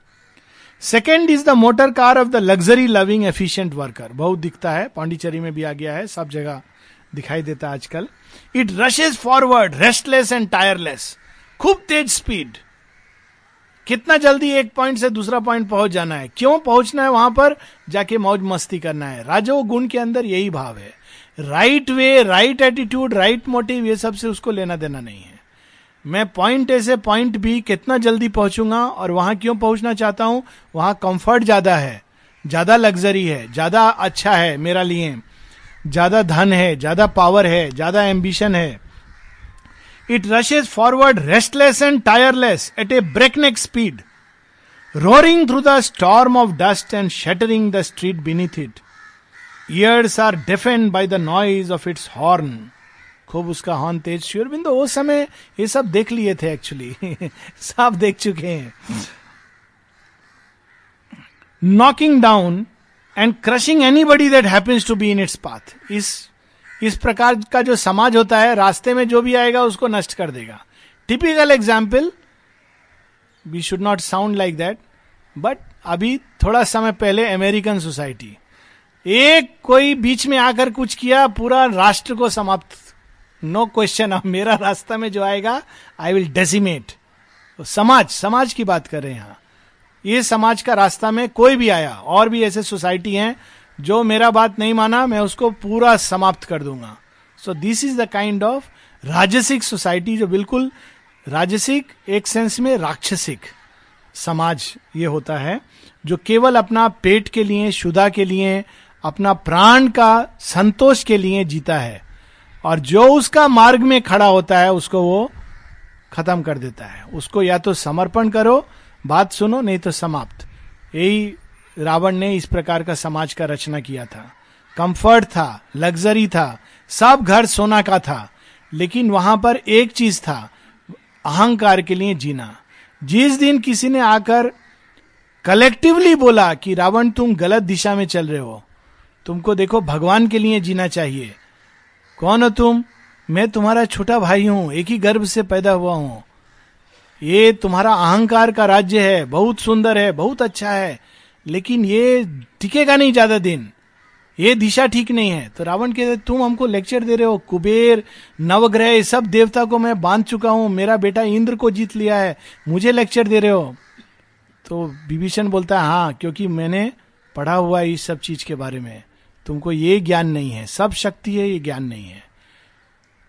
Second is the motor car of the luxury loving efficient worker बहुत दिखता है, पांडिचेरी में भी आ गया है, सब जगह दिखाई देता है आजकल। It rushes forward restless and tireless खूब तेज स्पीड कितना जल्दी एक पॉइंट से दूसरा पॉइंट पहुँच जाना है? क्यों पहुँचना है वहाँ पर? जाके मौज मस्ती करना है। राजो, गुण के अंदर यही भाव है। Right way right attitude right motive ये सबसे उसको लेना देना नहीं है। मैं पॉइंट ए से पॉइंट बी कितना जल्दी पहुंचूँगा और वहाँ क्यों पहुँचना चाहता हूँ? वहाँ कंफर्ट ज़्यादा है, ज़्यादा लग्जरी है, ज़्यादा अच्छा है मेरा लिए। ज़्यादा धन है, ज़्यादा पावर है, ज़्यादा एम्बिशन है। It rushes forward restless and tireless at a breakneck speed roaring through the storm of dust and shattering the street beneath its ears are deafened by the noise of its horn खूब उसका horn तेज sure बिंदु, उस समय ये सब देख लिए थे एक्चुअली सब देख चुके हैं। Knocking down and crushing anybody that happens to be in its path इस इस प्रकार का जो समाज होता है, रास्ते में जो भी आएगा, उसको नष्ट कर देगा। Typical example we should not sound like that but अभी थोड़ा समय पहले अमेरिकन सोसाइटी एक कोई बीच में आकर कुछ किया, पूरा राष्ट्र को समाप्त नो क्वेश्चन अब मेरा रास्ता में जो आएगा आई विल डेसिमेट समाज समाज की बात कर रहे हैं यहाँ। ये समाज का रास्ता में कोई भी आया, और भी ऐसे सोसाइटी हैं, जो मेरा बात नहीं माना, मैं उसको पूरा समाप्त कर दूँगा। So this is the kind of rajasic society जो बिल्कुल राजसिक, एक सेंस में राक्षसिक समाज ये होता है, जो केवल अपना पेट के लिए शुदा के लिए, अपना प्राण का संतोष के लिए जीता है। और जो उसका मार्ग में खड़ा होता है, उसको वो खत्म कर देता है। उसको या तो समर्पण करो, बात सुनो, नहीं तो समाप्त। यही रावण ने इस प्रकार का समाज का रचना किया था। कंफर्ट था, लग्जरी था, सब घर सोना का था, लेकिन वहाँ पर एक चीज़ था, अहंकार के लिए जीना। जिस दिन किसी ने आकर कलेक्टिवली बोला कि रावण तुम गलत दिशा में चल रहे हो, तुमको देखो, भगवान के लिए जीना चाहिए। कौन हो तुम? मैं तुम्हारा छोटा भाई हूँ, एक ही गर्भ से पैदा हुआ हूँ। ये तुम्हारा अहंकार का राज्य है, बहुत सुंदर है, बहुत अच्छा है, लेकिन ये टिकेगा नहीं ज़्यादा दिन। ये दिशा ठीक नहीं है। तो रावण कहते तुम हमको लेक्चर दे रहे हो, कुबेर, नवग्रह सब देवता को मैं बाँध चुका हूँ, मेरा बेटा इंद्र को जीत लिया है, मुझे लेक्चर दे रहे हो। तो विभीषण बोलता है हाँ क्योंकि मैंने पढ़ा हुआ है इस सब चीज़ के बारे में। तुमको ये ज्ञान नहीं है। सब शक्ति है, ये ज्ञान नहीं है।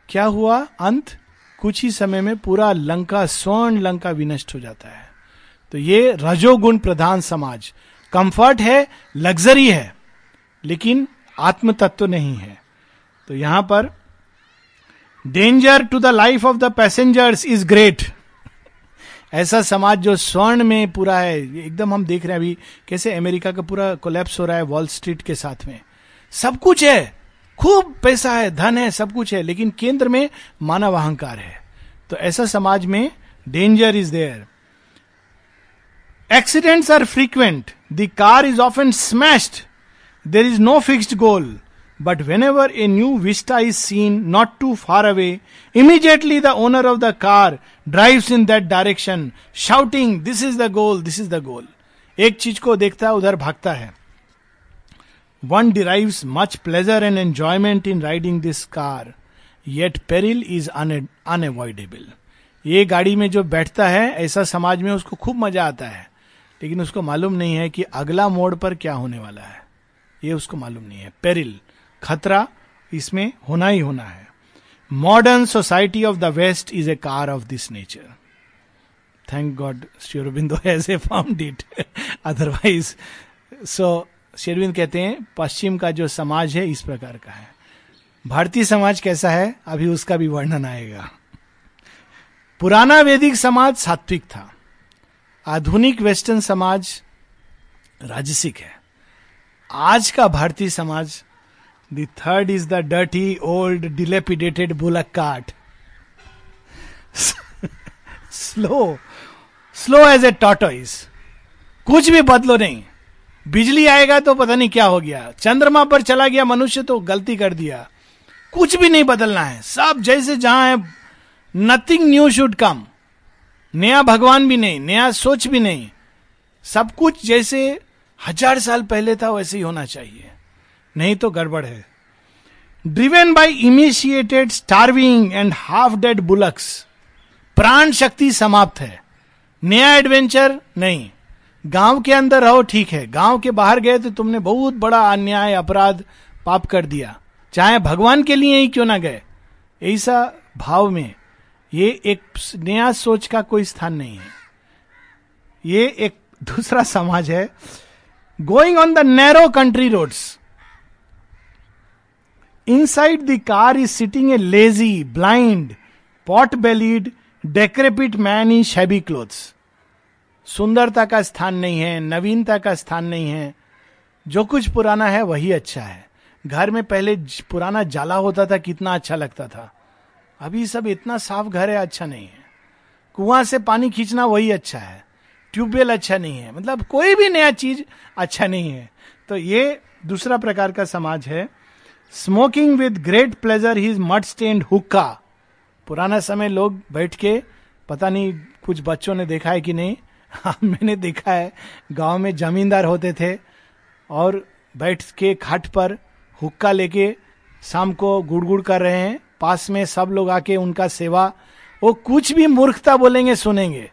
क्या हुआ? अंत? कुछ ही समय में पूरा लंका, स्वर्ण लंका विनष्ट हो जाता है। तो ये रजोगुण प्रधान समाज। कंफर्ट है, लग्जरी है, लेकिन आत्म तत्व नहीं है। तो यहाँ पर danger to the life of the passengers is great ऐसा समाज जो स्वर्ण में पूरा है एकदम हम देख रहे हैं अभी, कैसे अमेरिका का पूरा कोलेप्स हो रहा है वॉल स्ट्रीट के साथ में। सब कुछ है। खूब पैसा है, धन है, सब कुछ है, लेकिन केंद्र में मानव अहंकार है। तो ऐसा समाज में danger is there accidents are frequent the car is of often smashed there is no fixed goal but whenever a new vista is seen not too far away immediately the owner of the car drives in that direction shouting this is the goal this is the goal एक चीज़ को देखता है, उधर भागता है। One derives much pleasure and enjoyment in riding this car yet peril is unavoidable ये गाड़ी में जो बैठता है, ऐसा समाज में उसको खूब मज़ा आता है, लेकिन उसको मालूम नहीं है कि अगला मोड़ पर क्या होने वाला है। ये उसको मालूम नहीं है। पेरिल खतरा, इसमें होना ही होना है। Modern society of the West is a car of this nature thank God Sri Aurobindo has a found it otherwise so Sri Aurobindo कहते हैं, पश्चिम का जो समाज है इस प्रकार का है। भारतीय समाज कैसा है? अभी उसका भी वर्णन आएगा। पुराना वैदिक समाज सात्विक था। आधुनिक वेस्टर्न समाज राजसिक है। आज का भारतीय समाज the third is the dirty old dilapidated bullock cart slow slow as a tortoise कुछ भी बदलो नहीं। बिजली आएगा तो पता नहीं क्या हो गया। चंद्रमा पर चला गया मनुष्य तो गलती कर दिया। कुछ भी नहीं बदलना है। सब जैसे जहाँ है नथिंग न्यू शुड कम नया भगवान भी नहीं, नया सोच भी नहीं। सब कुछ जैसे हज़ार साल पहले था, वैसे ही होना चाहिए। नहीं तो गड़बड़ है। Driven by initiated starving and half dead bullocks प्राण शक्ति समाप्त है। नया एडवेंचर नहीं। गाँव के अंदर रहो, ठीक है। गाँव के बाहर गए तो तुमने बहुत बड़ा अन्याय, अपराध, पाप कर दिया। चाहे भगवान के लिए ही क्यों ना गए। ऐसा भाव में ये एक नया सोच का कोई स्थान नहीं है। ये एक दूसरा समाज है। Going on the narrow country roads inside the car is sitting a lazy blind pot bellied decrepit man in shabby clothes सुंदरता का स्थान नहीं है, नवीनता का स्थान नहीं है। जो कुछ पुराना है, वही अच्छा है। घर में पहले पुराना जाला होता था, कितना अच्छा लगता था। अभी सब इतना साफ़ घर है अच्छा नहीं है। कुआँ से पानी खींचना वही अच्छा है। ट्यूबवेल अच्छा नहीं है। मतलब कोई भी नया चीज़ अच्छा नहीं है। तो ये दूसरा प्रकार का समाज है। Smoking with great pleasure his mud stained hookah पुराना समय लोग बैठ के, पता नहीं कुछ बच्चों ने देखा है कि नहीं हाँ मैंने देखा है, गाँव में जमींदार होते थे और बैठ के खाट पर हुक्का लेके शाम को गुड़ गुड़ कर रहे हैं। पास में सब लोग आके उनका सेवा, वो कुछ भी मूर्खता बोलेंगे, सुनेंगे।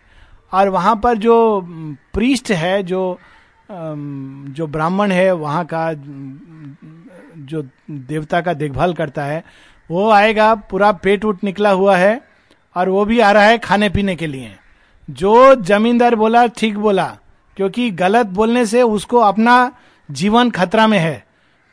और वहाँ पर जो प्रीस्ट है, जो जो ब्राह्मण है, वहाँ का जो देवता का देखभाल करता है, वो आएगा, पूरा पेट उट निकला हुआ है और वो भी आ रहा है खाने पीने के लिए। जो जमींदार बोला, ठीक बोला, क्योंकि गलत बोलने से उसको अपना जीवन खतरा में है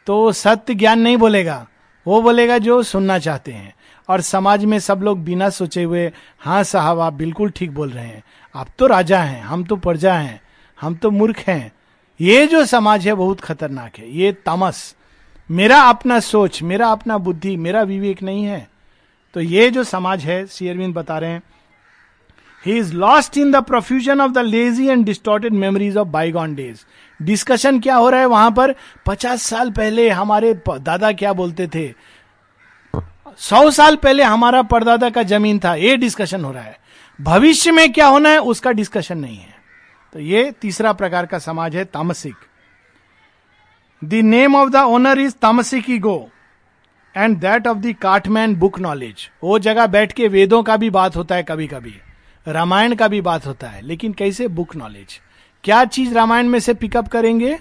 तो सत्य ज्ञान नहीं बोलेगा, वो बोलेगा जो सुनना चाहते हैं। और समाज में सब लोग बिना सोचे हुए हाँ साहब, आप बिल्कुल ठीक बोल रहे हैं, आप तो राजा हैं, हम तो प्रजा हैं, हम तो मूर्ख हैं। ये जो समाज है बहुत खतरनाक है, ये तमस। मेरा अपना सोच, मेरा अपना बुद्धि, मेरा विवेक नहीं है। तो ये जो समाज है शेयरविंद बता रहे हैं he is lost in the profusion of the lazy and distorted memories of bygone days discussion क्या हो रहा है वहाँ पर? पचास साल पहले हमारे दादा क्या बोलते थे? सौ साल पहले हमारा परदादा का ज़मीन था। ये डिस्कशन हो रहा है। भविष्य में क्या होना है, उसका डिस्कशन नहीं है। तो ये तीसरा प्रकार का समाज है, तामसिक। The name of the owner is tamasic go and that of the cartman book knowledge वो जगह बैठ के वेदों का भी बात होता है कभी कभी रामायण का भी बात होता है, लेकिन कैसे? बुक नॉलेज क्या चीज़ रामायण में से पिकअप करेंगे?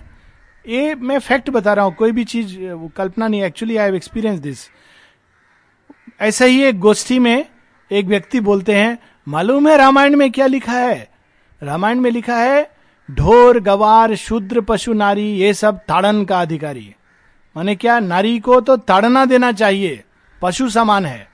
ये मैं फैक्ट बता रहा हूँ, कोई भी चीज़ कल्पना नहीं actually I have experience this ऐसा ही एक गोष्ठी में एक व्यक्ति बोलते हैं, मालूम है रामायण में क्या लिखा है? रामायण में लिखा है, ढोर, गवार, शूद्र, पशु, नारी, ये सब ताड़न का अधिकारी. माने क्या? नारी को तो ताड़ना देना चाहिए, पशु समान है।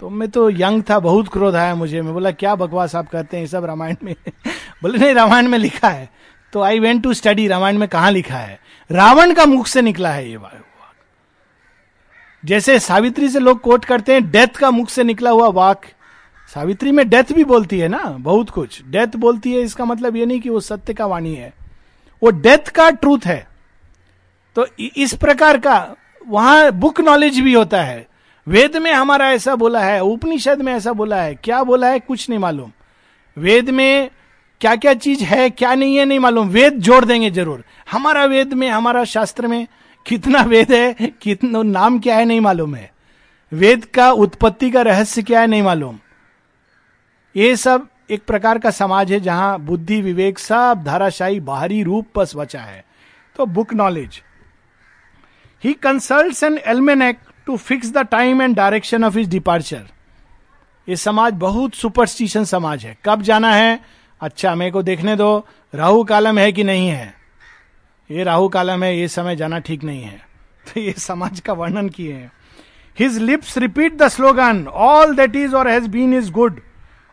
तो मैं तो यंग था, बहुत क्रोध आया मुझे। मैं बोला, क्या बकवास आप कहते हैं? सब रामायण में बोले, नहीं, रामायण में लिखा है। तो I went to study Ramayan में कहा लिखा है। रावण का मुख से निकला है ये वाक। जैसे सावित्री से लोग कोट करते हैं डेथ का मुख से निकला हुआ वाक। सावित्री में डेथ भी बोलती है ना, बहुत कुछ। डेथ बोलती है, इसका मतलब ये नहीं कि वो सत्य का वाणी है। वो डेथ का ट्रूथ है। तो इस प्रकार का, वहाँ बुक नॉलेज भी होता है। वेद में हमारा ऐसा बोला है, उपनिषद में ऐसा बोला है। क्या बोला है? कुछ नहीं मालूम। वेद में क्या क्या चीज़ है, क्या नहीं है, नहीं मालूम। वेद जोड़ देंगे ज़रूर। हमारा वेद में, हमारा शास्त्र में कितना वेद है, कितना नाम क्या है, नहीं मालूम है। वेद का उत्पत्ति का रहस्य क्या है, नहीं मालूम। ये सब एक प्रकार का समाज है जहाँ बुद्धि, विवेक सब धाराशाही, बाहरी रूप पर बचा है। तो book knowledge. He consult an almanac to fix the time and direction of his departure ये समाज बहुत सुपरस्टिशन समाज है। कब जाना है? अच्छा मेरे को देखने दो। राहु कालम है कि नहीं है? ये राहु कालम है, ये समय जाना ठीक नहीं है। तो ये समाज का वर्णन किए हैं। His lips repeat the slogan all that is और हैज़ बीन इज़ गुड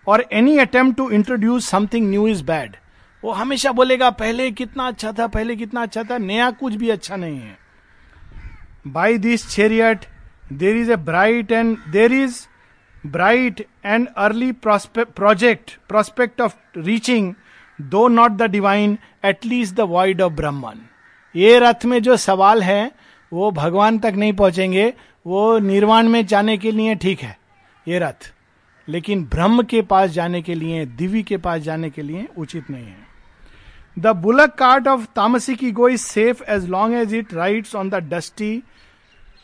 और any attempt to introduce something new is bad वो हमेशा बोलेगा, पहले कितना अच्छा था, पहले कितना अच्छा था, नया कुछ भी अच्छा नहीं है। By this chariot there is a bright and there is bright and early project prospect of reaching though not the divine at least the void of Brahman ये रथ में जो सवाल है, वो भगवान तक नहीं पहुँचेंगे, वो निर्वाण में जाने के लिए ठीक है, ये रथ। लेकिन ब्रह्म के पास जाने के लिए, दिव्य के पास जाने के लिए उचित नहीं है। The bullock cart of tamasic ego is safe as long as it rides on the dusty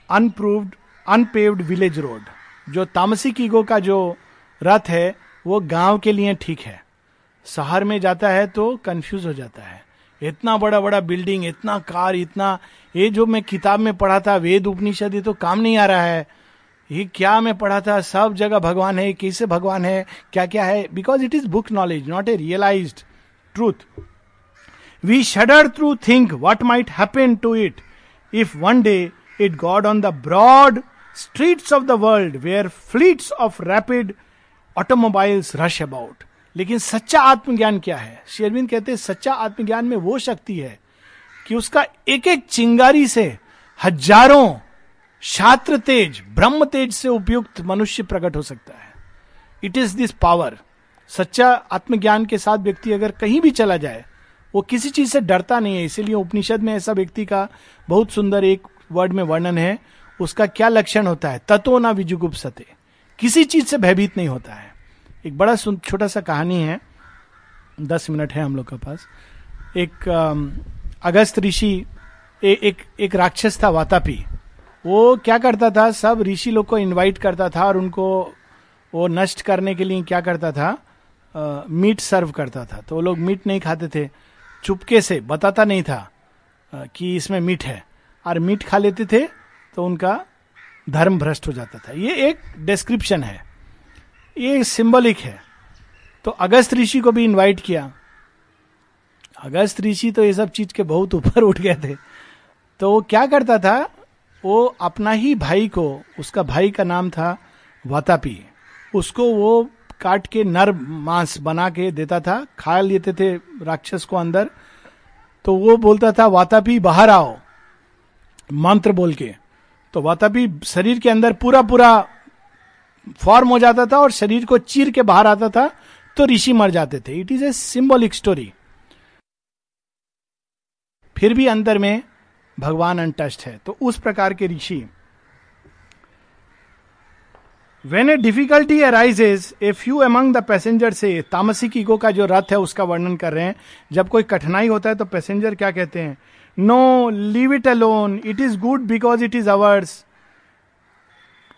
unproved unpaved village road जो तामसिक ईगो का जो रथ है, वो गाँव के लिए ठीक है। शहर में जाता है तो कंफ्यूज हो जाता है। इतना बड़ा बड़ा बिल्डिंग इतना कार इतना, ये जो मैं किताब में पढ़ा था, वेद उपनिषद, ये तो काम नहीं आ रहा है। ये क्या मैं पढ़ा था? सब जगह भगवान है, कैसे भगवान है क्या क्या है? Because it is book knowledge not a realise truth we shudder through think what might happen to it if one day it got on the broad streets of the world where fleets of rapid automobiles rush about लेकिन सच्चा आत्मज्ञान क्या है? शेरविंद कहते हैं, सच्चा आत्मज्ञान में वो शक्ति है कि उसका एक एक चिंगारी से हज़ारों छात्र तेज, ब्रह्म तेज से उपयुक्त मनुष्य प्रकट हो सकता है। इट इज़ दिस पावर सच्चा आत्मज्ञान के साथ व्यक्ति अगर कहीं भी चला जाए, वो किसी चीज़ से डरता नहीं है। इसीलिए उपनिषद में ऐसा व्यक्ति का बहुत सुंदर एक वर्ड में वर्णन है उसका क्या लक्षण होता है? तत्व ना विजुगुप सते किसी चीज़ से भयभीत नहीं होता है। एक बड़ा छोटा सा कहानी है। दस मिनट है हम लोग के पास। एक अगस्त ऋषि एक एक राक्षस था वातापी। वो क्या करता था? सब ऋषि लोग को इनवाइट करता था और उनको वो नष्ट करने के लिए क्या करता था? आ, मीट सर्व करता था। तो वो लोग मीट नहीं खाते थे। चुपके से बताता नहीं था आ, कि इसमें मीट है। और मीट खा लेते थे तो उनका धर्म भ्रष्ट हो जाता था। ये एक डिस्क्रिप्शन है। ये सिंबलिक है। तो अगस्त ऋषि को भी इनवाइट किया। अगस्त ऋषि तो ये सब चीज़ के बहुत ऊपर उठ गए थे। तो वो क्या करता था? वो अपना ही भाई को, उसका भाई का नाम था वातापी। उसको वो काट के नर मांस बना के देता था, खा लेते थे राक्षस को अंदर। तो वो बोलता था, वातापी, बाहर आओ। मंत्र बोल के। तो वातापी शरीर के अंदर पूरा पूरा फॉर्म हो जाता था और शरीर को चीर के बाहर आता था तो ऋषि मर जाते थे। It is a symbolic story फिर भी अंदर में भगवान अनटस्ट है। तो उस प्रकार के ऋषि। When a difficulty arises a few among the passenger से तामसिक ईगो का जो रथ है, उसका वर्णन कर रहे हैं। जब कोई कठिनाई होता है तो पैसेंजर क्या कहते हैं? No leave it alone it is good because it is ours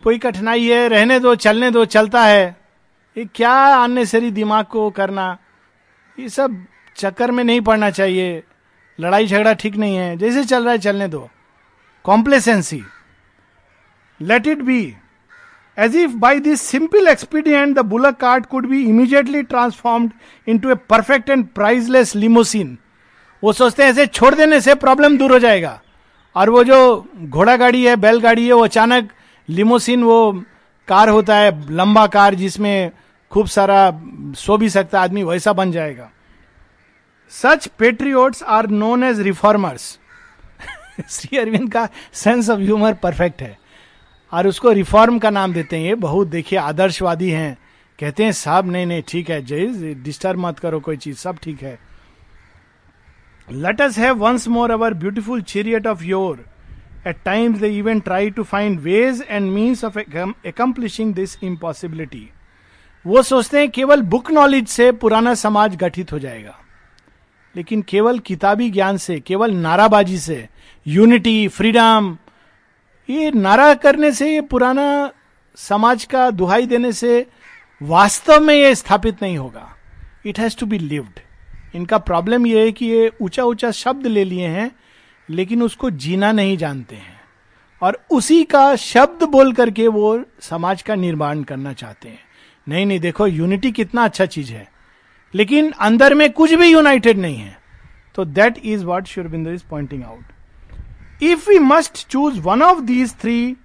कोई कठिनाई है रहने दो चलने दो चलता है। ये क्या अननेसरी दिमाग को करना? ये सब चक्कर में नहीं पड़ना चाहिए। लड़ाई झगड़ा ठीक नहीं है। जैसे चल रहा है चलने दो। Complacency let it be As if by this simple expedient, the bullock cart could be immediately transformed into a perfect and priceless limousine. वो सोचते हैं, ऐसे छोड़ देने से प्रॉब्लम दूर हो जाएगा। और वो जो घोड़ा गाड़ी है, बैल गाड़ी है, वो अचानक लिमोसिन वो कार होता है, लंबा कार जिसमें खूब सारा सो भी सकता आदमी, वैसा बन जाएगा। Such patriots are known as reformers Shri Aurobindo का सेंस ऑफ़ ह्यूमर परफेक्ट है। और उसको रिफॉर्म का नाम देते हैं। ये बहुत, देखिए, आदर्शवादी हैं। कहते हैं, साहब, नहीं नहीं, ठीक है, जय डिस्टर्ब मत करो कोई चीज़, सब ठीक है। Let us have once more our beautiful chariot of your at times they even try to find ways and means of accomplishing this impossibility वो सोचते हैं केवल बुक नॉलेज से पुराना समाज गठित हो जाएगा। लेकिन केवल किताबी ज्ञान से, केवल नाराबाजी से यूनिटी फ्रीडम ये नारा करने से, ये पुराना समाज का दुहाई देने से वास्तव में ये स्थापित नहीं होगा। It has to be lived इनका प्रॉब्लम यह है कि ये ऊँचा ऊँचा शब्द ले लिए हैं लेकिन उसको जीना नहीं जानते हैं। और उसी का शब्द बोल करके वो समाज का निर्माण करना चाहते हैं। नहीं नहीं देखो यूनिटी कितना अच्छा चीज़ है। लेकिन अंदर में कुछ भी यूनाइटेड नहीं है। तो that is what Shri Aurobindo is pointing out If we must choose one of these three,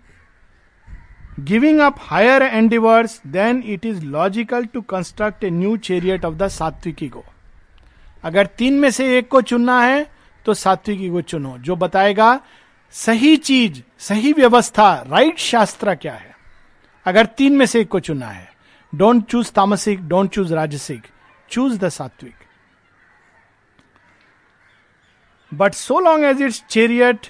giving up higher endeavors, then it is logical to construct a new chariot of the Satyaki ego. अगर तीन में से एक को चुनना है तो सात्विक को चुनो, जो बताएगा, सही चीज़, सही व्यवस्था राइट शास्त्र क्या है? अगर तीन में से एक को चुनना है डोंट चूज़ तामसिक डोंट चूज़ राजसिक चूज़ द सात्विक. But so long as it's chariot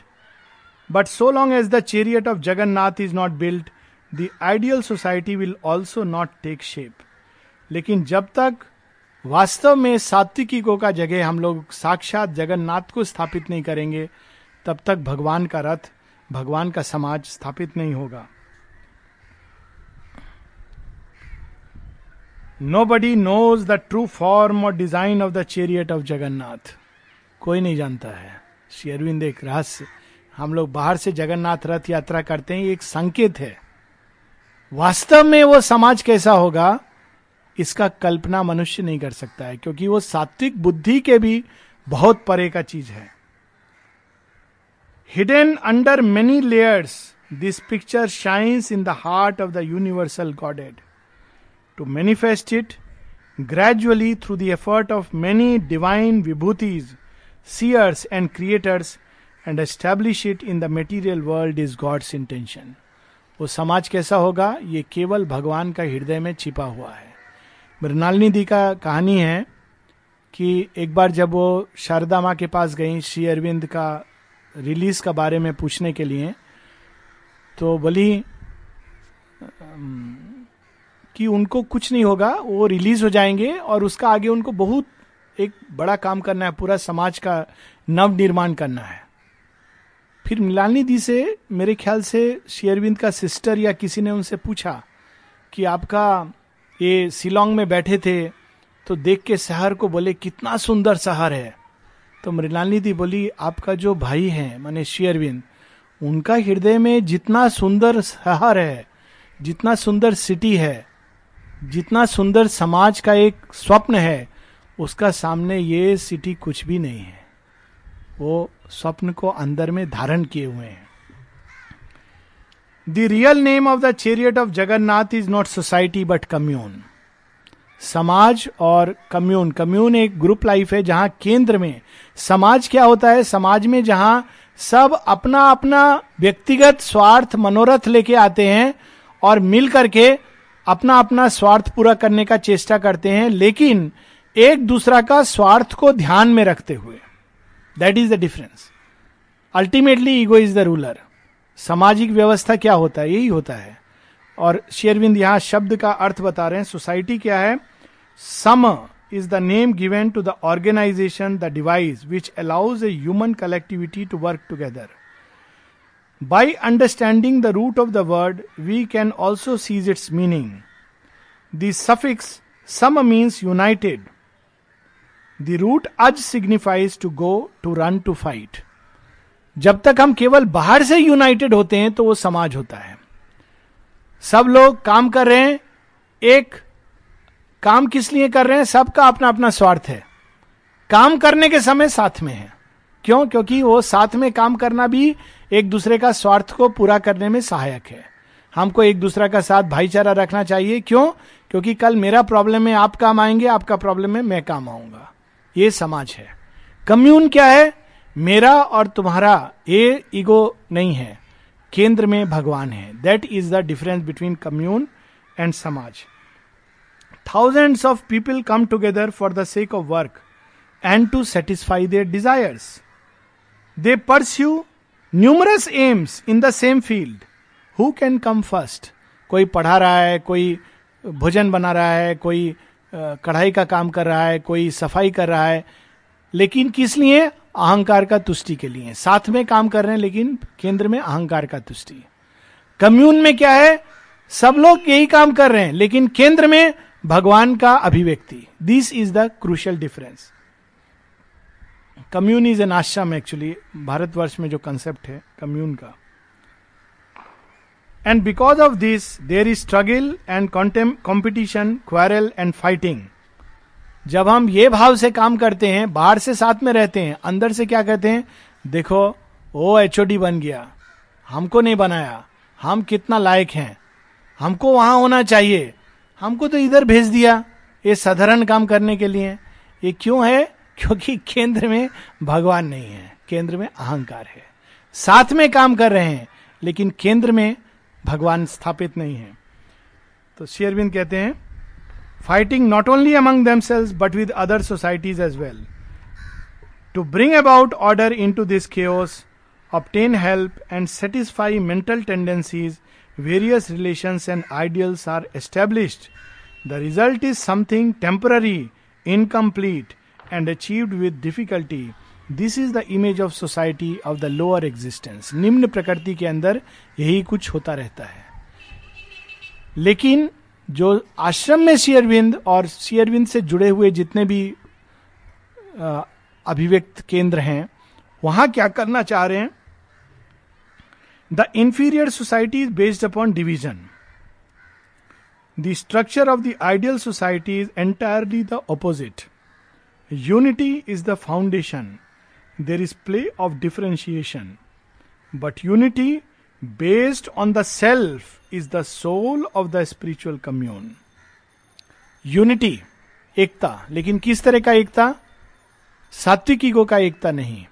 but so long as the chariot of Jagannath is not built the ideal society will also not take shape लेकिन जब तक वास्तव में सात्विकी का जगह हम लोग साक्षात जगन्नाथ को स्थापित नहीं करेंगे, तब तक भगवान का रथ, भगवान का समाज स्थापित नहीं होगा। Nobody knows the true form और design of the chariot of Jagannath कोई नहीं जानता है। श्री अरविंद, एक रहस्य। हम लोग बाहर से जगन्नाथ रथ यात्रा करते हैं एक संकेत है। वास्तव में वो समाज कैसा होगा? इसका कल्पना मनुष्य नहीं कर सकता है, क्योंकि वो सात्विक बुद्धि के भी बहुत परे का चीज़ है। Hidden under many layers this picture shines in the heart of the universal godhead to manifest it gradually through the effort of many divine विभूतिज seers and creators and establish it in the material world is God's intention वो समाज कैसा होगा? ये केवल भगवान का हृदय में छिपा हुआ है। मृणालिनी दी का कहानी है कि एक बार जब वो शारदा माँ के पास गई श्री अरविंद का रिलीज़ का बारे में पूछने के लिए तो बोली कि उनको कुछ नहीं होगा, वो रिलीज़ हो जाएँगे और उसका आगे उनको बहुत एक बड़ा काम करना है, पूरा समाज का नव निर्माण करना है। फिर मिलानी दी से, मेरे ख्याल से शेयरविंद का सिस्टर या किसी ने उनसे पूछा कि आपका ये शिलोंग में बैठे थे तो देख के शहर को बोले, कितना सुंदर शहर है। तो मृणालिनी दी बोली, आपका जो भाई है, माने शेयरविंद उनका हृदय में जितना सुंदर शहर है, जितना सुंदर सिटी है, जितना सुंदर समाज का एक स्वप्न है, उसका सामने ये सिटी कुछ भी नहीं है। वो स्वप्न को अंदर में धारण किए हुए हैं। The real name of the chariot of Jagannath is not society but commune समाज और कम्यून कम्यून एक ग्रुप लाइफ है, जहाँ केंद्र में, समाज क्या होता है? समाज में जहाँ सब अपना अपना व्यक्तिगत स्वार्थ मनोरथ लेके आते हैं और मिल करके अपना अपना स्वार्थ पूरा करने का चेष्टा करते हैं, लेकिन एक दूसरा का स्वार्थ को ध्यान में रखते हुए। That is the difference ultimately ego is the ruler सामाजिक व्यवस्था क्या होता है? यही होता है। और शेरविंद यहाँ शब्द का अर्थ बता रहे हैं, सोसाइटी क्या है? सम is the name given to the organisation, the device which allows a human collectivity to work together by understanding the root of the word we can also see its meaning the suffix some means united the root a signifies to go to run to fight जब तक हम केवल बाहर से United होते हैं तो वो समाज होता है। सब लोग काम कर रहे हैं। एक, काम किस लिए कर रहे हैं? सबका अपना अपना स्वार्थ है। काम करने के समय साथ में है। क्यों? क्योंकि वो साथ में काम करना भी एक दूसरे का स्वार्थ को पूरा करने में सहायक है। हमको एक दूसरे का साथ भाईचारा रखना चाहिए। क्यों? क्योंकि कल मेरा प्रॉब्लम है आप काम आएँगे, आपका प्रॉब्लम है मैं काम आऊँगा। ये समाज है। कम्यून क्या है? मेरा और तुम्हारा ये ईगो नहीं है। केंद्र में भगवान है। That is the difference between commune and समाज thousands of people come together for the sake of work and to satisfy their desires they pursue numerous aims in the same field who can come first कोई पढ़ा रहा है, कोई भोजन बना रहा है, कोई कढ़ाई का काम कर रहा है, कोई सफ़ाई कर रहा है। लेकिन किस लिए? अहंकार का तुष्टि के लिए। साथ में काम कर रहे हैं, लेकिन केंद्र में अहंकार का तुष्टि। कम्यून में क्या है? सब लोग यही काम कर रहे हैं, लेकिन केंद्र में भगवान का अभिव्यक्ति। This is the crucial difference commune is an ashram actually Bharatvarsha में जो कंसेप्ट है, कम्यून का। And because of this there is struggle and competition quarrel and fighting जब हम ये भाव से काम करते हैं, बाहर से साथ में रहते हैं, अंदर से क्या कहते हैं? देखो, ओ एच बन गया। हमको नहीं बनाया। हम कितना लायक हैं। हमको वहाँ होना चाहिए। हमको तो इधर भेज दिया ये साधारण काम करने के लिए। ये क्यों है? क्योंकि केंद्र में भगवान नहीं है। केंद्र में अहंकार है। साथ में काम कर रहे हैं, लेकिन केंद्र में भगवान स्थापित नहीं है। तो शेयरबिंद कहते हैं fighting not only among themselves but with other societies as well. To bring about order into this chaos, obtain help, and satisfy mental tendencies, various relations and ideals are established. The result is something temporary, incomplete, and achieved with difficulty. This is the image of society of the lower existence निम्न प्रकृति के अंदर यही कुछ होता रहता है लेकिन जो आश्रम में शेयरविंद और शेयरविंद से जुड़े हुए जितने भी अभिव्यक्त केंद्र हैं, वहाँ क्या करना चाह रहे हैं? The inferior society is based upon division the structure of the ideal society is entirely the opposite unity is the foundation there is play of differentiation but unity based on the self is the soul of the spiritual commune unity एकता, लेकिन किस तरह का एकता? सात्विक ego का एकता नहीं।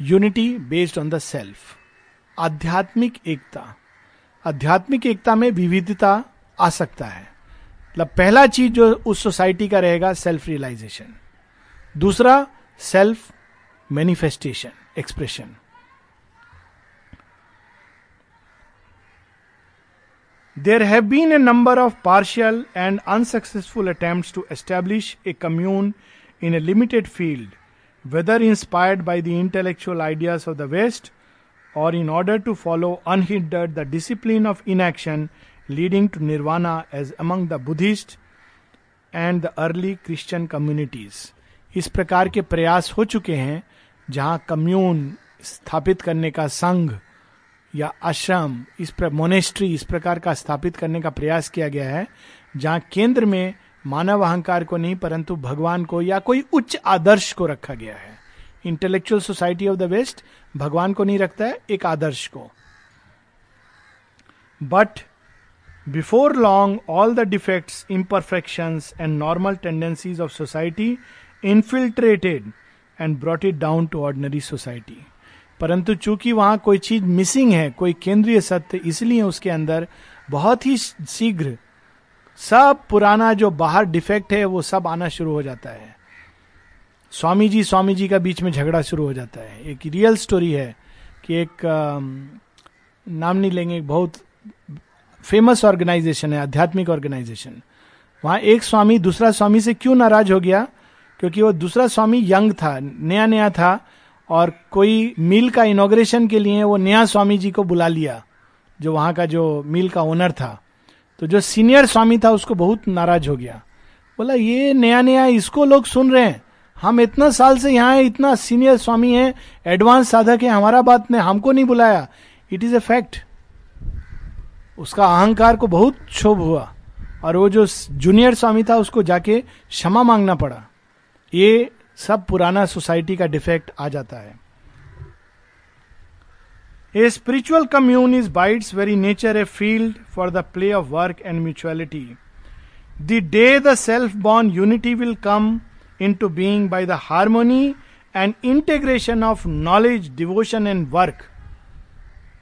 Unity based on the self आध्यात्मिक एकता। आध्यात्मिक एकता में विविधता आ सकता है। मतलब पहला चीज़ जो उस सोसाइटी का रहेगा सेल्फ रियलाइजेशन दूसरा self manifestation expression there have been a number of partial and unsuccessful attempt to establish a commune in a limited field whether inspired by the intellectual ideas of the west or in order to follow unhindered the discipline of inaction leading to nirvana as among the Buddhist and the early Christian communities इस प्रकार के प्रयास हो चुके हैं जहाँ commune स्थापित करने का संघ या आश्रम, इस मोनेस्ट्री इस प्रकार का स्थापित करने का प्रयास किया गया है, जहाँ केंद्र में मानव अहंकार को नहीं, परंतु भगवान को या कोई उच्च आदर्श को रखा गया है। Intellectual society of the west भगवान को नहीं रखता है, एक आदर्श को। But before long all the defects imperfection and normal tendencies of society infiltrated and brought it down to ordinary society परंतु चूँकि वहाँ कोई चीज़ मिसिंग है, कोई केंद्रीय सत्य, इसलिए उसके अंदर बहुत ही शीघ्र सब पुराना जो बाहर डिफेक्ट है, वो सब आना शुरू हो जाता है। स्वामी जी स्वामी जी का बीच में झगड़ा शुरू हो जाता है। एक रियल स्टोरी है कि एक नाम नहीं लेंगे बहुत फ़ेमस ऑर्गेनाइजेशन है, आध्यात्मिक ऑर्गेनाइजेशन वहाँ एक स्वामी दूसरा स्वामी से क्यों नाराज़ हो गया? क्योंकि वो दूसरा स्वामी यंग था नया नया था और कोई मिल का इनोग्रेशन के लिए वो नया स्वामी जी को बुला लिया, जो वहाँ का जो मिल का ओनर था। तो जो सीनियर स्वामी था, उसको बहुत नाराज़ हो गया। बोला, ये नया नया इसको लोग सुन रहे हैं। हम इतना साल से यहाँ है, इतना सीनियर स्वामी है एडवांस साधक है, हमारा बात ने हमको नहीं बुलाया। इट इज़ ए फैक्ट उसका अहंकार को बहुत क्षोभ हुआ, और वो जो जूनियर स्वामी था, उसको जाके क्षमा मांगना पड़ा। ये सब पुराना सोसाइटी का डिफेक्ट आ जाता है। A spiritual commune is by its very nature a field for the play of work and mutuality the day the self born unity will come into being by the harmony and integration of knowledge devotion and work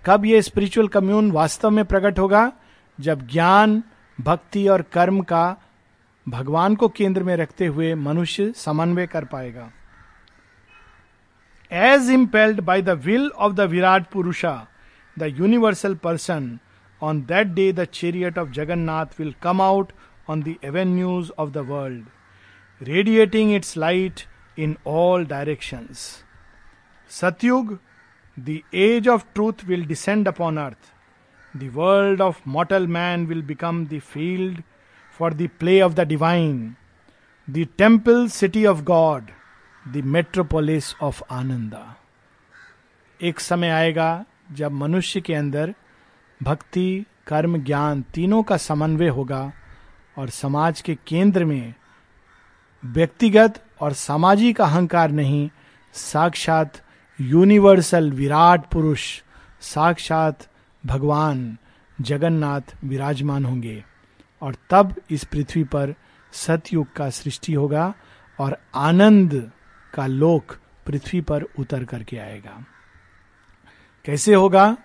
कब यह spiritual commune वास्तव में प्रकट होगा? जब ज्ञान, भक्ति और कर्म का भगवान को केंद्र में रखते हुए मनुष्य समन्वय कर पाएगा। As impelled by the will of the Virat Purusha the universal person on that day the chariot of Jagannath will come out on the avenues of the world radiating its light in all directions Satyuga the age of truth will descend upon earth the world of mortal man will become the field for the play of the divine the temple city of God, the metropolis of Ananda. एक समय आएगा जब मनुष्य के अंदर भक्ति कर्म ज्ञान तीनों का समन्वय होगा और समाज के केंद्र में व्यक्तिगत और सामाजिक अहंकार नहीं साक्षात यूनिवर्सल विराट पुरुष साक्षात भगवान जगन्नाथ विराजमान होंगे और तब इस पृथ्वी पर सतयुग का सृष्टि होगा और आनंद का लोक पृथ्वी पर उतर करके आएगा। कैसे होगा?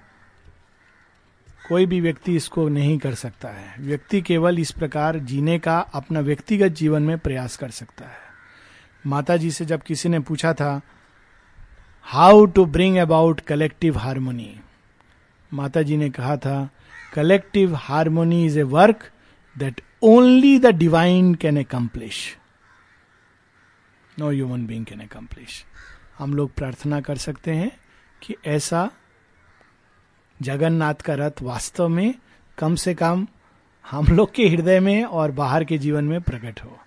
कोई भी व्यक्ति इसको नहीं कर सकता है। व्यक्ति केवल इस प्रकार जीने का अपना व्यक्तिगत जीवन में प्रयास कर सकता है। माता जी से जब किसी ने पूछा था how to bring about collective harmony Mata ji ने कहा था collective harmony is a work that only the divine can accomplish. No human being can accomplish हम लोग प्रार्थना कर सकते हैं कि ऐसा जगन्नाथ का रथ वास्तव में कम से कम हम लोग के हृदय में और बाहर के जीवन में प्रकट हो